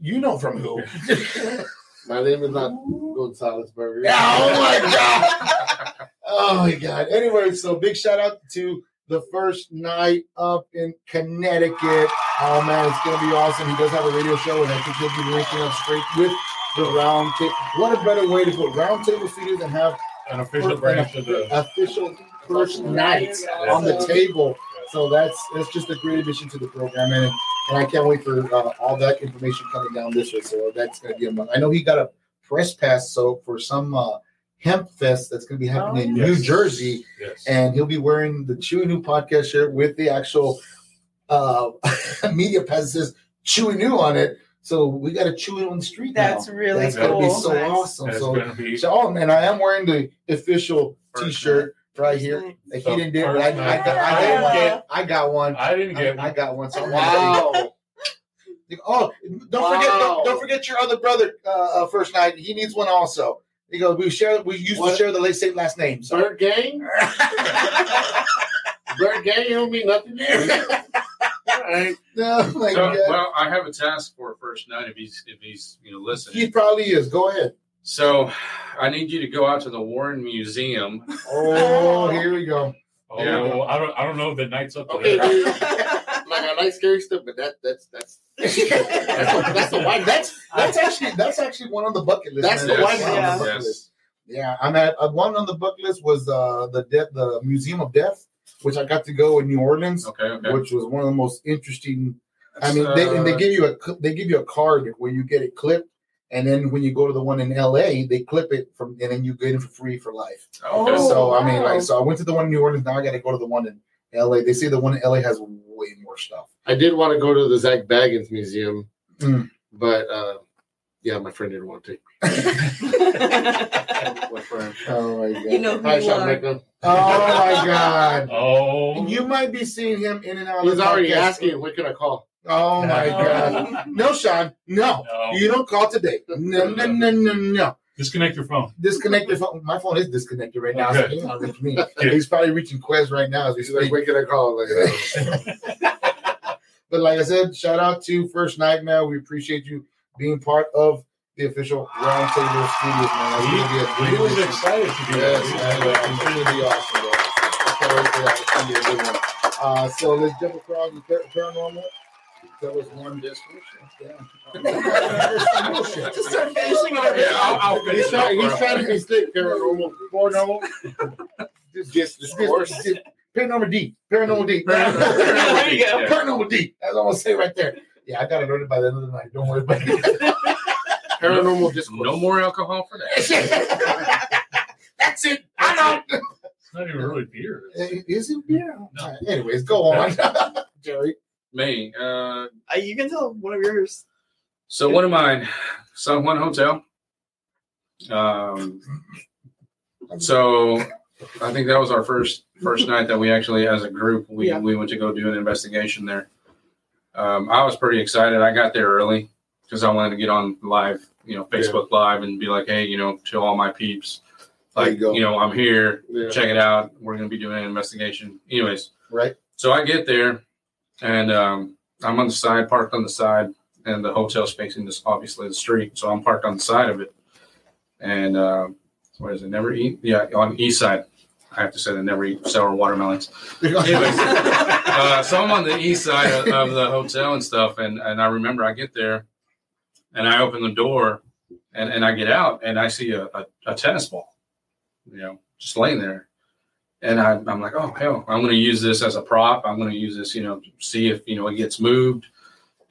You know from who? (laughs) My name is not Gonzalez Burger. Yeah, oh my (laughs) god. Oh my god. Anyway, so big shout out to the first night up in Connecticut. Oh man, it's gonna be awesome. He does have a radio show, and I think he'll be linking up straight with the round table. What a better way to put round table studios and have An official branch of the. official first night on the table. So that's that's just a great addition to the program, and, and I can't wait for uh, all that information coming down this way. So that's gonna be a month. I know he got a press pass, so for some uh, Hemp Fest that's going to be happening in Oh, New. Jersey, Yes. and he'll be wearing the Chew and Ew podcast shirt with the actual uh, (laughs) media pass that says Chew and Ew on it. So we got a Chewy on the street That's now. really That's gonna be so Nice. awesome. That's So, be so, oh man, I am wearing the official T-shirt right here. That he didn't get. I, I, first got, I, got one. Yeah. I got one. I didn't get I, I got one. So Wow. (laughs) Oh, don't forget! Don't, don't forget your other brother. Uh, uh, first night, he needs one also. He goes. We share. We used to share the late same last name. So. Bird gang? (laughs) Bird gang, you don't mean nothing to me. (laughs) All right. no, my So, well, I have a task for first night if he's if he's you know listening. he probably is. Go ahead. So I need you to go out to the Warren Museum. Oh, here we go. Oh, Yeah. I don't. I don't know if the night's up Okay, that. dude. (laughs) like I like scary stuff, but that that's that's (laughs) that's the, that's the white That's that's actually that's actually one on the bucket list. That's man. the That's one one on Yeah. the bucket Yes. list. Yeah, I'm at uh, one on the bucket list was uh, the death, the Museum of Death, which I got to go in New Orleans, Okay, okay. which was one of the most interesting I mean, they, and they Uh, give you a they give you a card where you get it clipped, and then when you go to the one in L.A., they clip it from, and then you get it for free for life. okay. Oh, so I mean, like, so I went to the one in New Orleans. Now I got to go to the one in L.A. They say the one in L.A. has way more stuff. I did want to go to the Zak Bagans Museum, Mm. but uh, yeah, my friend didn't want to. My friend. Oh my god! You know who Hi, you Sean are. Michael. Oh my god! (laughs) Oh, You might be seeing him in and out. He's of the already podcast. asking, "What can I call? Oh my No. god! No, Sean. No, no. you don't call today. No, no, no, no, no. Disconnect your phone. Disconnect your phone. My phone is disconnected right now. Okay. So he's not reaching me. He's probably reaching Quez right now as we He's like, speak. when can I call? Like, (laughs) But like I said, shout out to First Night, man. We appreciate you being part of the official Roundtable Studios, man. That's He, gonna be a he was addition. excited to be Yes, there. man. It's gonna be awesome, bro. I can't wait for that. It's gonna be a good one. Uh, so let's jump across the par- paranormal. That was one bullshit. Just start finishing it. Yeah, I'll, I'll finish he's, trying, he's trying to be slick, paranormal. Paranormal. Just, just, just, just, paranormal D. Paranormal D. There you go. Paranormal D. That's all I'm gonna say right there. Yeah, I gotta learn it by the end of the night. Don't worry about it. (laughs) Paranormal discourse. No more alcohol for that. (laughs) That's it. I know. It's not even really beer. Is it uh, beer? Alright, Anyways, go on, (laughs) Jerry. Me. Uh, Uh, you can tell one of yours. so one of mine, San Juan Hotel. Um, so I think that was our first first night that we actually, as a group, we Yeah. we went to go do an investigation there. Um, I was pretty excited. I got there early because I wanted to get on live, you know, Facebook Live and be like, hey, you know, to all my peeps, like, you you know, I'm here. Yeah. Check it out. We're going to be doing an investigation. Anyways, Right. so I get there, and um, I'm on the side, parked on the side, and the hotel's facing this obviously the street. So I'm parked on the side of it, and uh, what is it? Never eat. Yeah, on the east side. I have to say they never eat sour watermelons. Anyways, uh, so I'm on the east side of, of the hotel and stuff, and and I remember I get there, and I open the door, and and I get out, and I see a, a, a tennis ball, you know, just laying there. And I, I'm like, oh hell, I'm going to use this as a prop. I'm going to use this, you know, to see if you know it gets moved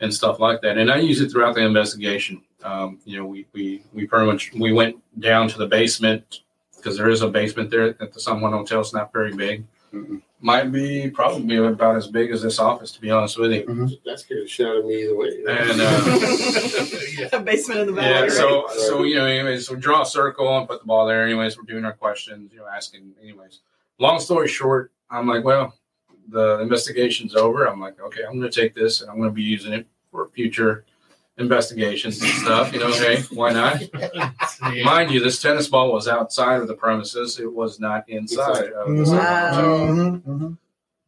and stuff like that. And I use it throughout the investigation. Um, you know, we we we pretty much we went down to the basement because there is a basement there at the San Juan Hotel. It's not very big. Mm-mm. Might be probably about as big as this office, to be honest with you. That scared the shit out of me either way. And (laughs) uh, (laughs) A basement in the back. yeah, right? so so you know, anyways, we draw a circle and put the ball there. Anyways, we're doing our questions, you know, asking. Anyways, long story short, I'm like, well, the investigation's over. I'm like, okay, I'm going to take this and I'm going to be using it for future investigations and stuff. You know, hey, why not? (laughs) Mind you, this tennis ball was outside of the premises. It was not inside of the Mhm. hotel. Mhm, mhm.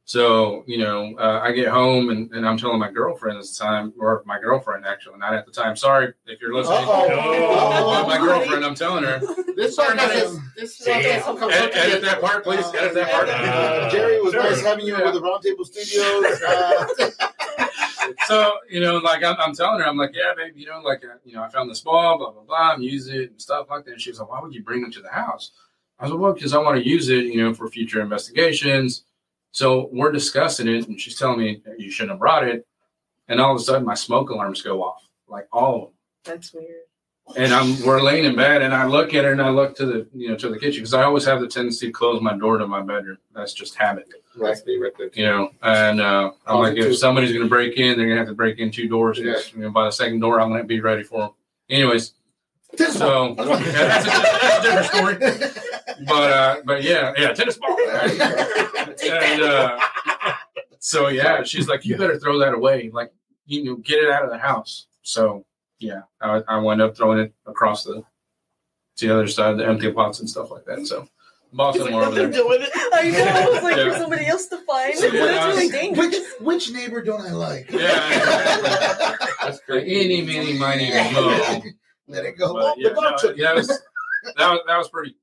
So, you know, uh, I get home and, and I'm telling my girlfriend at the time, or my girlfriend actually, not at the time. Sorry if you're listening. Uh-oh. (laughs) But my Uh-oh. girlfriend, I'm telling her. This Sorry, podcast buddy. is this Damn. podcast Edit, edit that part, please. Edit that part. Uh, Jerry, it was Sure. nice having you over the Roundtable Studios. (laughs) Uh, so, you know, like I'm, I'm telling her, I'm like, yeah, babe, you know, like, uh, you know, I found this ball, blah, blah, blah, I'm using it and stuff like that. And she was like, why would you bring it to the house? I was like, well, because I want to use it, you know, for future investigations. So we're discussing it, and she's telling me you shouldn't have brought it. And all of a sudden, my smoke alarms go off, like all of them. That's weird. and I'm we're laying in bed, and I look at her, and I look to the you know to the kitchen because I always have the tendency to close my door to my bedroom. That's just habit, That's me right there. you know. And uh, I'm like, if somebody's gonna break in, they're gonna have to break in two doors. 'cause, You know, by the second door, I'm gonna be ready for them. Anyways, so yeah, that's, a, that's a different story. But uh, but yeah, yeah, tennis ball. and uh, so yeah, she's like, you better throw that away. Like, you know, get it out of the house. So yeah, I, I wound up throwing it across the to the other side, the empty pots and stuff like that. So boss He's them like, over there. to do with it. I know. I was like, Yeah. for somebody else to find. So, yeah, it's really dangerous. Which which neighbor don't I like? Yeah. That's Like, crazy. Eeny, meeny, miny, mo. Let it go. But, yeah, the dog no, took it. that was that was that was pretty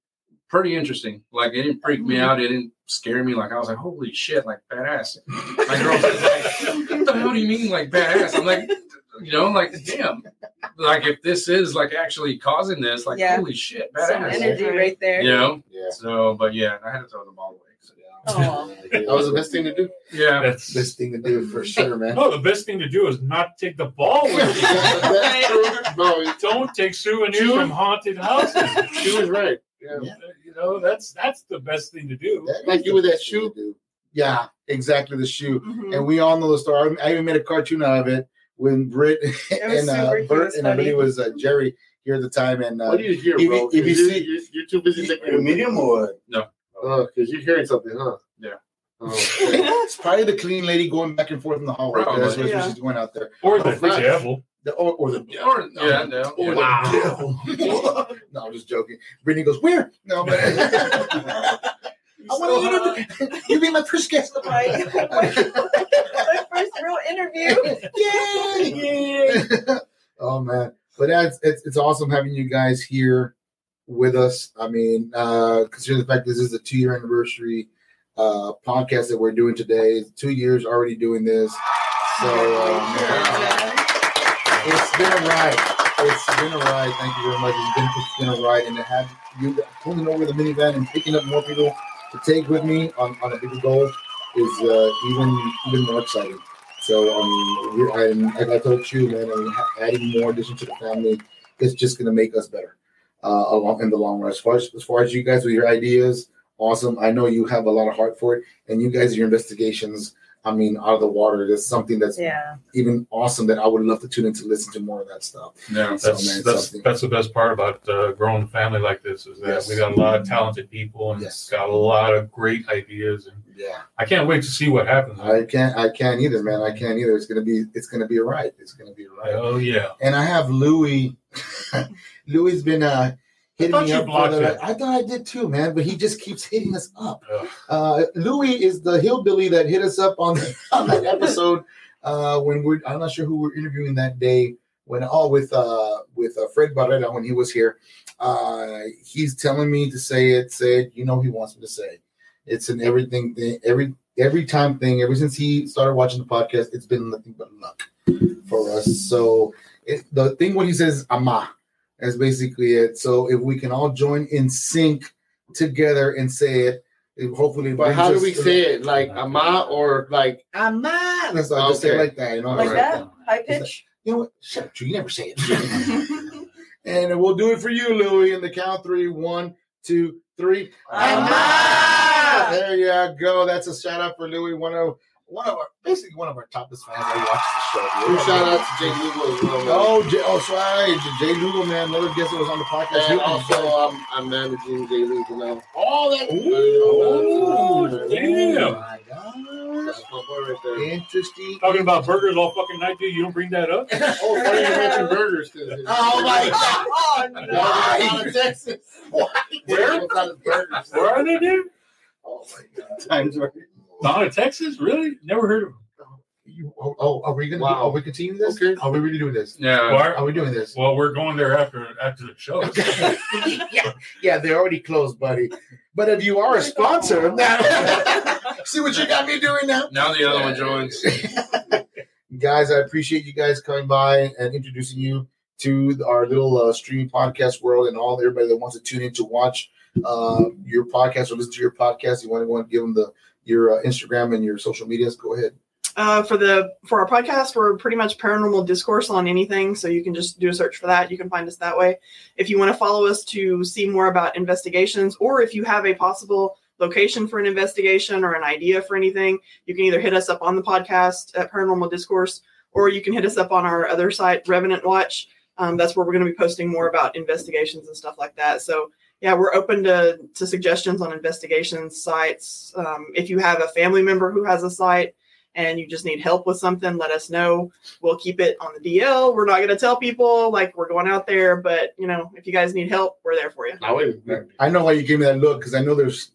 pretty interesting. Like it didn't freak me out. It didn't scare me. Like I was like, holy shit, like badass. My girlfriend's like, what the hell do you mean like badass? I'm like, you know, like damn. Like if this is like actually causing this, like Yeah. holy shit, Some badass. energy right there. You know. Yeah. So, but yeah, I had to throw the ball away. So, Oh. That was the best thing to do. yeah. That's the Best thing to do for sure, man. no. The best thing to do is not take the ball with you. That's (laughs) true. No, Don't take souvenirs True. from haunted houses. she was right. Yeah. You know that's that's the best thing to do. That Like you with that shoe? Yeah, exactly the shoe. Mhm. And we all know the story. I even made a cartoon out of it when Britt (laughs) and uh. Bert and I believe it was uh, Jerry here at the time. And uh, What do you hear, if you- bro? if you 'Cause see- you're, you're too busy thinking A medium or Oh, because you're hearing something, huh? Yeah. Oh. (laughs) it's probably the clean lady going back and forth in the hallway. Probably. That's what Yeah. she's doing out there. Or the Oh, devil. The, or, or the Or, yeah, no, Or yeah. the devil. (laughs) no, I'm just joking. Brittany goes, Where? No, but (laughs) I want to interview. You be my first guest. Right. my first real interview. Yay! oh man, but that's it's, it's awesome having you guys here with us. I mean, uh, consider the fact this is the two year anniversary uh, podcast that we're doing today. Two years already doing this, so man, it's been a ride. It's been a ride. Thank you very much. It's been, it's been a ride, and to have you pulling over the minivan and picking up more people to take with me on, on a bigger goal is uh, even even more exciting. So I we're, and like I told you, man, I adding more addition to the family is just going to make us better uh, along in the long run. As far as as far as you guys with your ideas, awesome. I know you have a lot of heart for it, and you guys your investigations. I mean, out of the water. That's something that's Yeah. even awesome that I would love to tune in to listen to more of that stuff. Yeah. So, That's man, that's something. that's the best part about uh, growing a family like this is that Yes. we got a lot of talented people and Yes. got a lot of great ideas and Yeah, I can't wait to see what happens. I can't. I can't either, man. I can't either. It's gonna be. It's gonna be a ride. It's gonna be a ride. Oh yeah. And I have Louis. (laughs) Louis's been uh, hitting thought me you up. The. I thought I did too, man. But he just keeps hitting us up. Uh, Louis is the hillbilly that hit us up on (laughs) on that episode uh, when we're. I'm not sure who we're interviewing that day. When oh with uh with uh, Fred Barrera when he was here, uh, he's telling me to say it. Said. You know he wants me to say. it. It's an everything thing. Every every time thing. Ever since he started watching the podcast, it's been nothing but luck for us. So it, the thing what he says, "ama," is basically it. So if we can all join in sync together and say it, it hopefully. But how do we to say it? Like ama or like Ama. That's why I just say like that. You know, Like Right. that? High pitch? You know what? Shut up, Drew. You never say it. (laughs) (laughs) and we'll do it for you, Louie. In the count three, one, two, three. Ama! There you go. That's a shout out for Louie. One of one of our basically one of our topless fans that watches the two show. shout out to Jay Lugo as well. man. Oh, Jay, oh, sorry, Jay Lugo, man, another guest that was on the podcast. And also, I'm, I'm managing Jay Lugo now. all that. Ooh, Oh, damn. my gosh. That's my boy right there. Interesting. Talking about burgers all fucking night, dude. You don't bring that up? (laughs) Oh, funny you mentioned burgers. 'cause- Oh my god. Oh, no. Out of Texas. Why? Where? It's out of burgers. Where are they, dude? Oh my god. Times right. Down in Texas? Really? Never heard of them. You, oh, oh, are we gonna? Wow. Are we continuing this? Okay. Are we really doing this? Yeah. Why- Are we doing this? Well, we're going there after after the show. (laughs) yeah, yeah, they're already closed, buddy. But if you are a sponsor, (laughs) see what you got me doing now. Now the other one joins. (laughs) guys, I appreciate you guys coming by and introducing you to our little uh, streaming podcast world and all everybody that wants to tune in to watch uh, your podcast or listen to your podcast. You want to go and give them the your uh, Instagram and your social medias? Go ahead. Uh, for the for our podcast, we're pretty much paranormal discourse on anything, so you can just do a search for that. You can find us that way. If you want to follow us to see more about investigations, or if you have a possible location for an investigation or an idea for anything, you can either hit us up on the podcast at Paranormal Discourse, or you can hit us up on our other site, Revenant Watch. Um, that's where we're going to be posting more about investigations and stuff like that. So yeah, we're open to to suggestions on investigation sites. Um, if you have a family member who has a site and you just need help with something, let us know. We'll keep it on the DL. We're not going to tell people like we're going out there, but you know, if you guys need help, we're there for you. I would. I know why you gave me that look because I know there's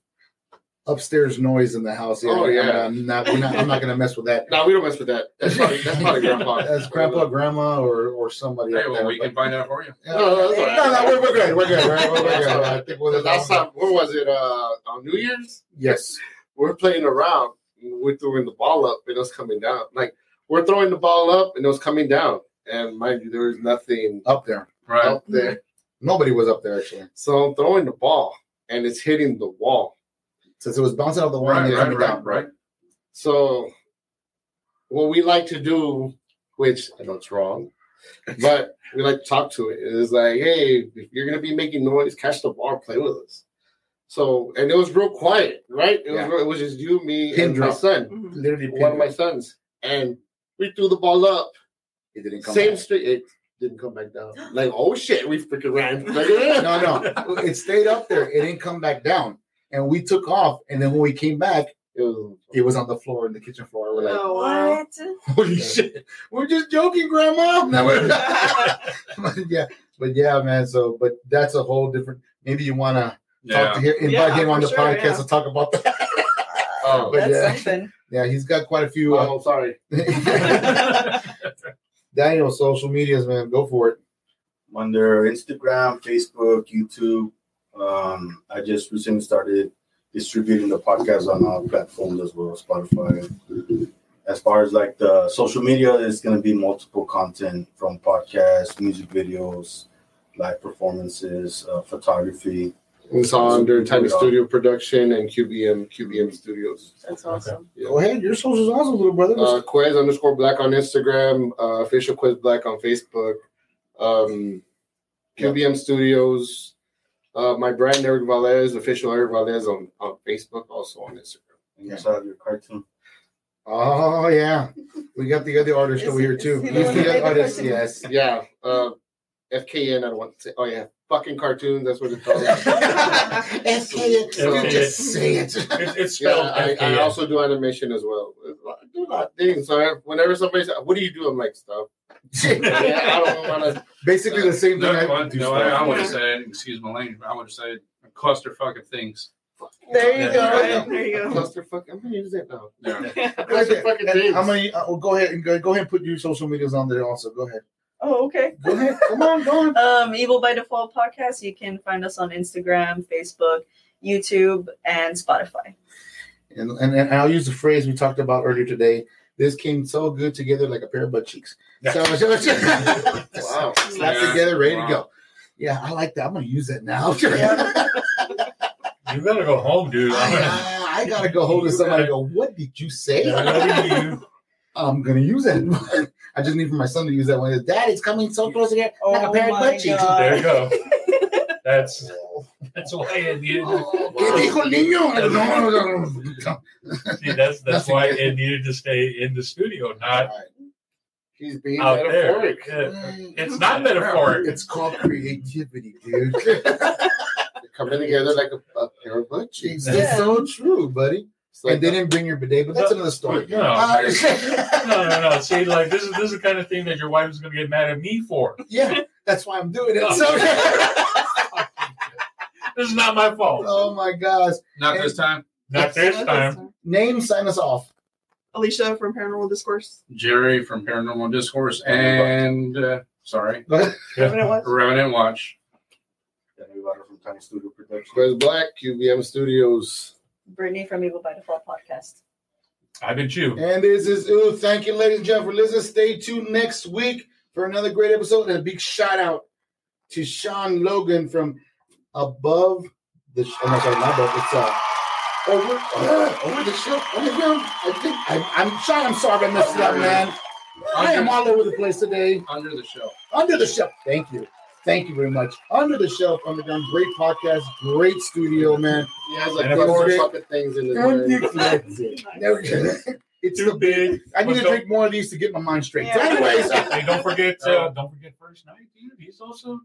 upstairs noise in the house. Oh, yeah. I'm not, not, I'm not going to mess with that. (laughs) No, we don't mess with that. That's (laughs) probably that's probably grandpa. That's grandpa, grandma, or or somebody. Hey, well, there, we but- can find out for you. Yeah. No, no, that's all right. No, no, we're, we're good. We're good. Right? We're, we're good. I think we're The last time, what was it? Uh, on New Year's, Yes. we're playing around. We're throwing the ball up, and it was coming down. Like we're throwing the ball up, and it was coming down. And mind you, there was nothing Up there. Right. up there. Nobody was up there actually. So I'm throwing the ball, and it's hitting the wall. Since it was bouncing off the wall and Right, then right, right, down. right. So what we like to do, which I know it's wrong, (laughs) but we like to talk to it. Is like, hey, if you're gonna be making noise, catch the ball, play with us. So and it was real quiet, right? It was Yeah. real- it was just you, me, Pin and my son, Mhm. Literally, one of my sons, and we threw the ball up. it. It didn't come Same back. street. It didn't come back down. (gasps) Like, oh shit, we freaking ran. (laughs) No, no, (laughs) it stayed up there. It didn't come back down, and we took off. And then when we came back, It was, it was on the floor in the kitchen floor. We're like, Oh. What? holy shit, we're just joking, Grandma. (laughs) No, (laughs) yeah, but yeah, man. So, but that's a whole different. Maybe you want to talk to him, invite Yeah, him on the sure, podcast yeah. to talk about that. (laughs) oh, But That's yeah. something. yeah, he's got quite a few. Uh, oh, sorry. Daniel, social medias, man, go for it. I'm under Instagram, Facebook, YouTube. Um, I just recently started distributing the podcast on all platforms as well as Spotify. As far as like the social media, it's going to be multiple content from podcasts, music videos, live performances, uh, photography. It's under Tiny Studio Production and QBM QBM Studios. That's awesome. Go ahead, your social's awesome, little brother. Uh, Quez underscore Black on Instagram. Uh, official Quez Black on Facebook. Um, QBM Studios. Uh, my brand Eric Valez, official Eric Valez on, on Facebook, also on Instagram. And you saw your cartoon. oh yeah, we got the other artist Is over he- here is too. he He's the one the artist, cartoon? yes. Yeah. Uh, FKN. I don't want to say. Oh yeah, fucking cartoon. That's what it's called. (laughs) FKN, just say it. It, it's (laughs) Yeah, spelled I, I also do animation as well. I do a lot of things. So I- whenever somebody says, "What do you do?" I'm like, "Stuff." Yeah, I don't want to. Basically the same No, thing. I I, no, I, stuff. would have said, excuse my language, but I would have said a clusterfuck of things. There you go. Yeah. There you go. Clusterfuck. I'm gonna use that now. Yeah. (laughs) (laughs) Clusterfuck of things. I'm gonna uh, well, go ahead and go, go ahead and put your social medias on there also. Go ahead. Oh, okay. Go ahead. Come on, go on. Um, Evil by Default podcast. You can find us on Instagram, Facebook, YouTube, and Spotify. And, and and I'll use the phrase we talked about earlier today. This came so good together like a pair of butt cheeks. So, (laughs) Wow. slap Yeah. together, ready Wow. to go. Yeah, I like that. I'm gonna use that now. (laughs) You gotta go home, dude. I, uh, I gotta go home to somebody. and Go. What did you say? (laughs) I'm gonna use it. I just need for my son to use that one. Dad, it's coming so close again, oh like a Oh pair of butt cheeks. There you go. That's that's why it needed. Oh, ¿Qué dijo el niño? No, no, no, no. See, that's that's why good. it needed to stay in the studio, not He's being out metaphoric. Yeah. It's not metaphoric. It's called creativity, dude. They're coming together like a, a pair of butt cheeks. It's Yeah. so true, buddy. Like and they didn't bring your bidet, but that's another story. No. Uh, (laughs) No, no, no. See, like this is this is the kind of thing that your wife is gonna get mad at me for. yeah, that's why I'm doing it. Oh. So, (laughs) (laughs) This is not my fault. oh my gosh. Not this time. Not this time. Name, sign us off. Alicia from Paranormal Discourse. Jerry from Paranormal Discourse and uh, sorry, (laughs) Go ahead. Revenant Watch. Revenant Watch. Everybody from Tiny Studio Production. Quez Black, QBM Studios. Brittany from Evil by Default podcast. I've been you. And this is Ooh. Thank you, ladies and gentlemen, for listening. Stay tuned next week for another great episode. And a big shout out to Sean Logan from Above the. Oh, no, sorry, not above. It's uh, over uh, over the show underground. I think I, I'm sorry. I'm sorry I messed it up, man. I am all over the place today. Under the shelf. Under the shelf. Thank you. Thank you very much. Under the shelf, underground. Great podcast. Great studio, man. He has like And four it's- fucking things in his way. (laughs) it's Too big. I need But to don't- drink more of these to get my mind straight. So anyways, (laughs) Hey, don't forget, uh, don't forget first night, dude. He's also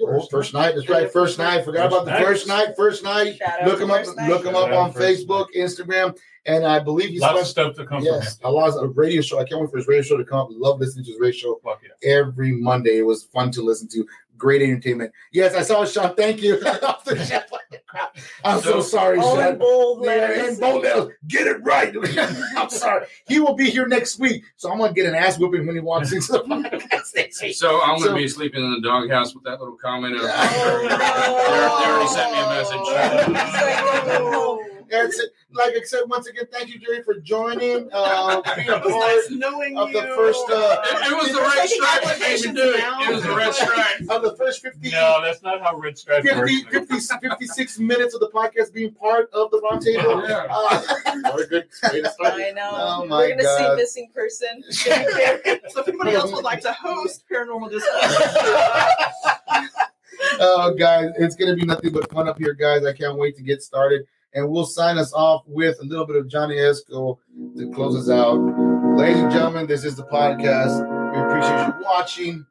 Oh, first night. That's right. First night. Forgot about the first night. First night. Shout Look to him up. Night. Look him up on to First Facebook, Instagram, and I believe he's lots of stuff to come yes, from a lot of radio show. I can't wait for his radio show to come up. Love listening to his radio show. Fuck yeah. every Monday. It was fun to listen to. Great entertainment. Yes, I saw Sean. Thank you. (laughs) Off the shelf. I'm so, So- sorry, All in bold letters. and bold letters. Get it right. (laughs) I'm sorry. He will be here next week, so I'm gonna get an ass whooping when he walks into the (laughs) podcast next week. So I'm going to So- be sleeping in the doghouse with that little comment. Yeah. they already sent me a message. (laughs) That's it. Like I said, once again, thank you, Jerry, for joining. Uh, being a It was part nice knowing of the first, uh, It, it was the red stripe that made me do it. It was the red stripe. of the first 50, No, that's not how Red Stripe 50, works. 50 56 minutes of the podcast being part of the roundtable. Yeah. Uh, What a good way to start. I know. Oh my We're gonna God. see missing person. (laughs) so if anybody else would like to host paranormal discussion. (laughs) oh, guys, it's going to be nothing but fun up here, guys. I can't wait to get started. And we'll sign us off with a little bit of Johnny Esco to close us out. Ladies and gentlemen, this is the podcast. We appreciate you watching.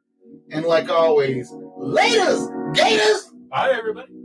And like always, laters, gators. Bye, everybody.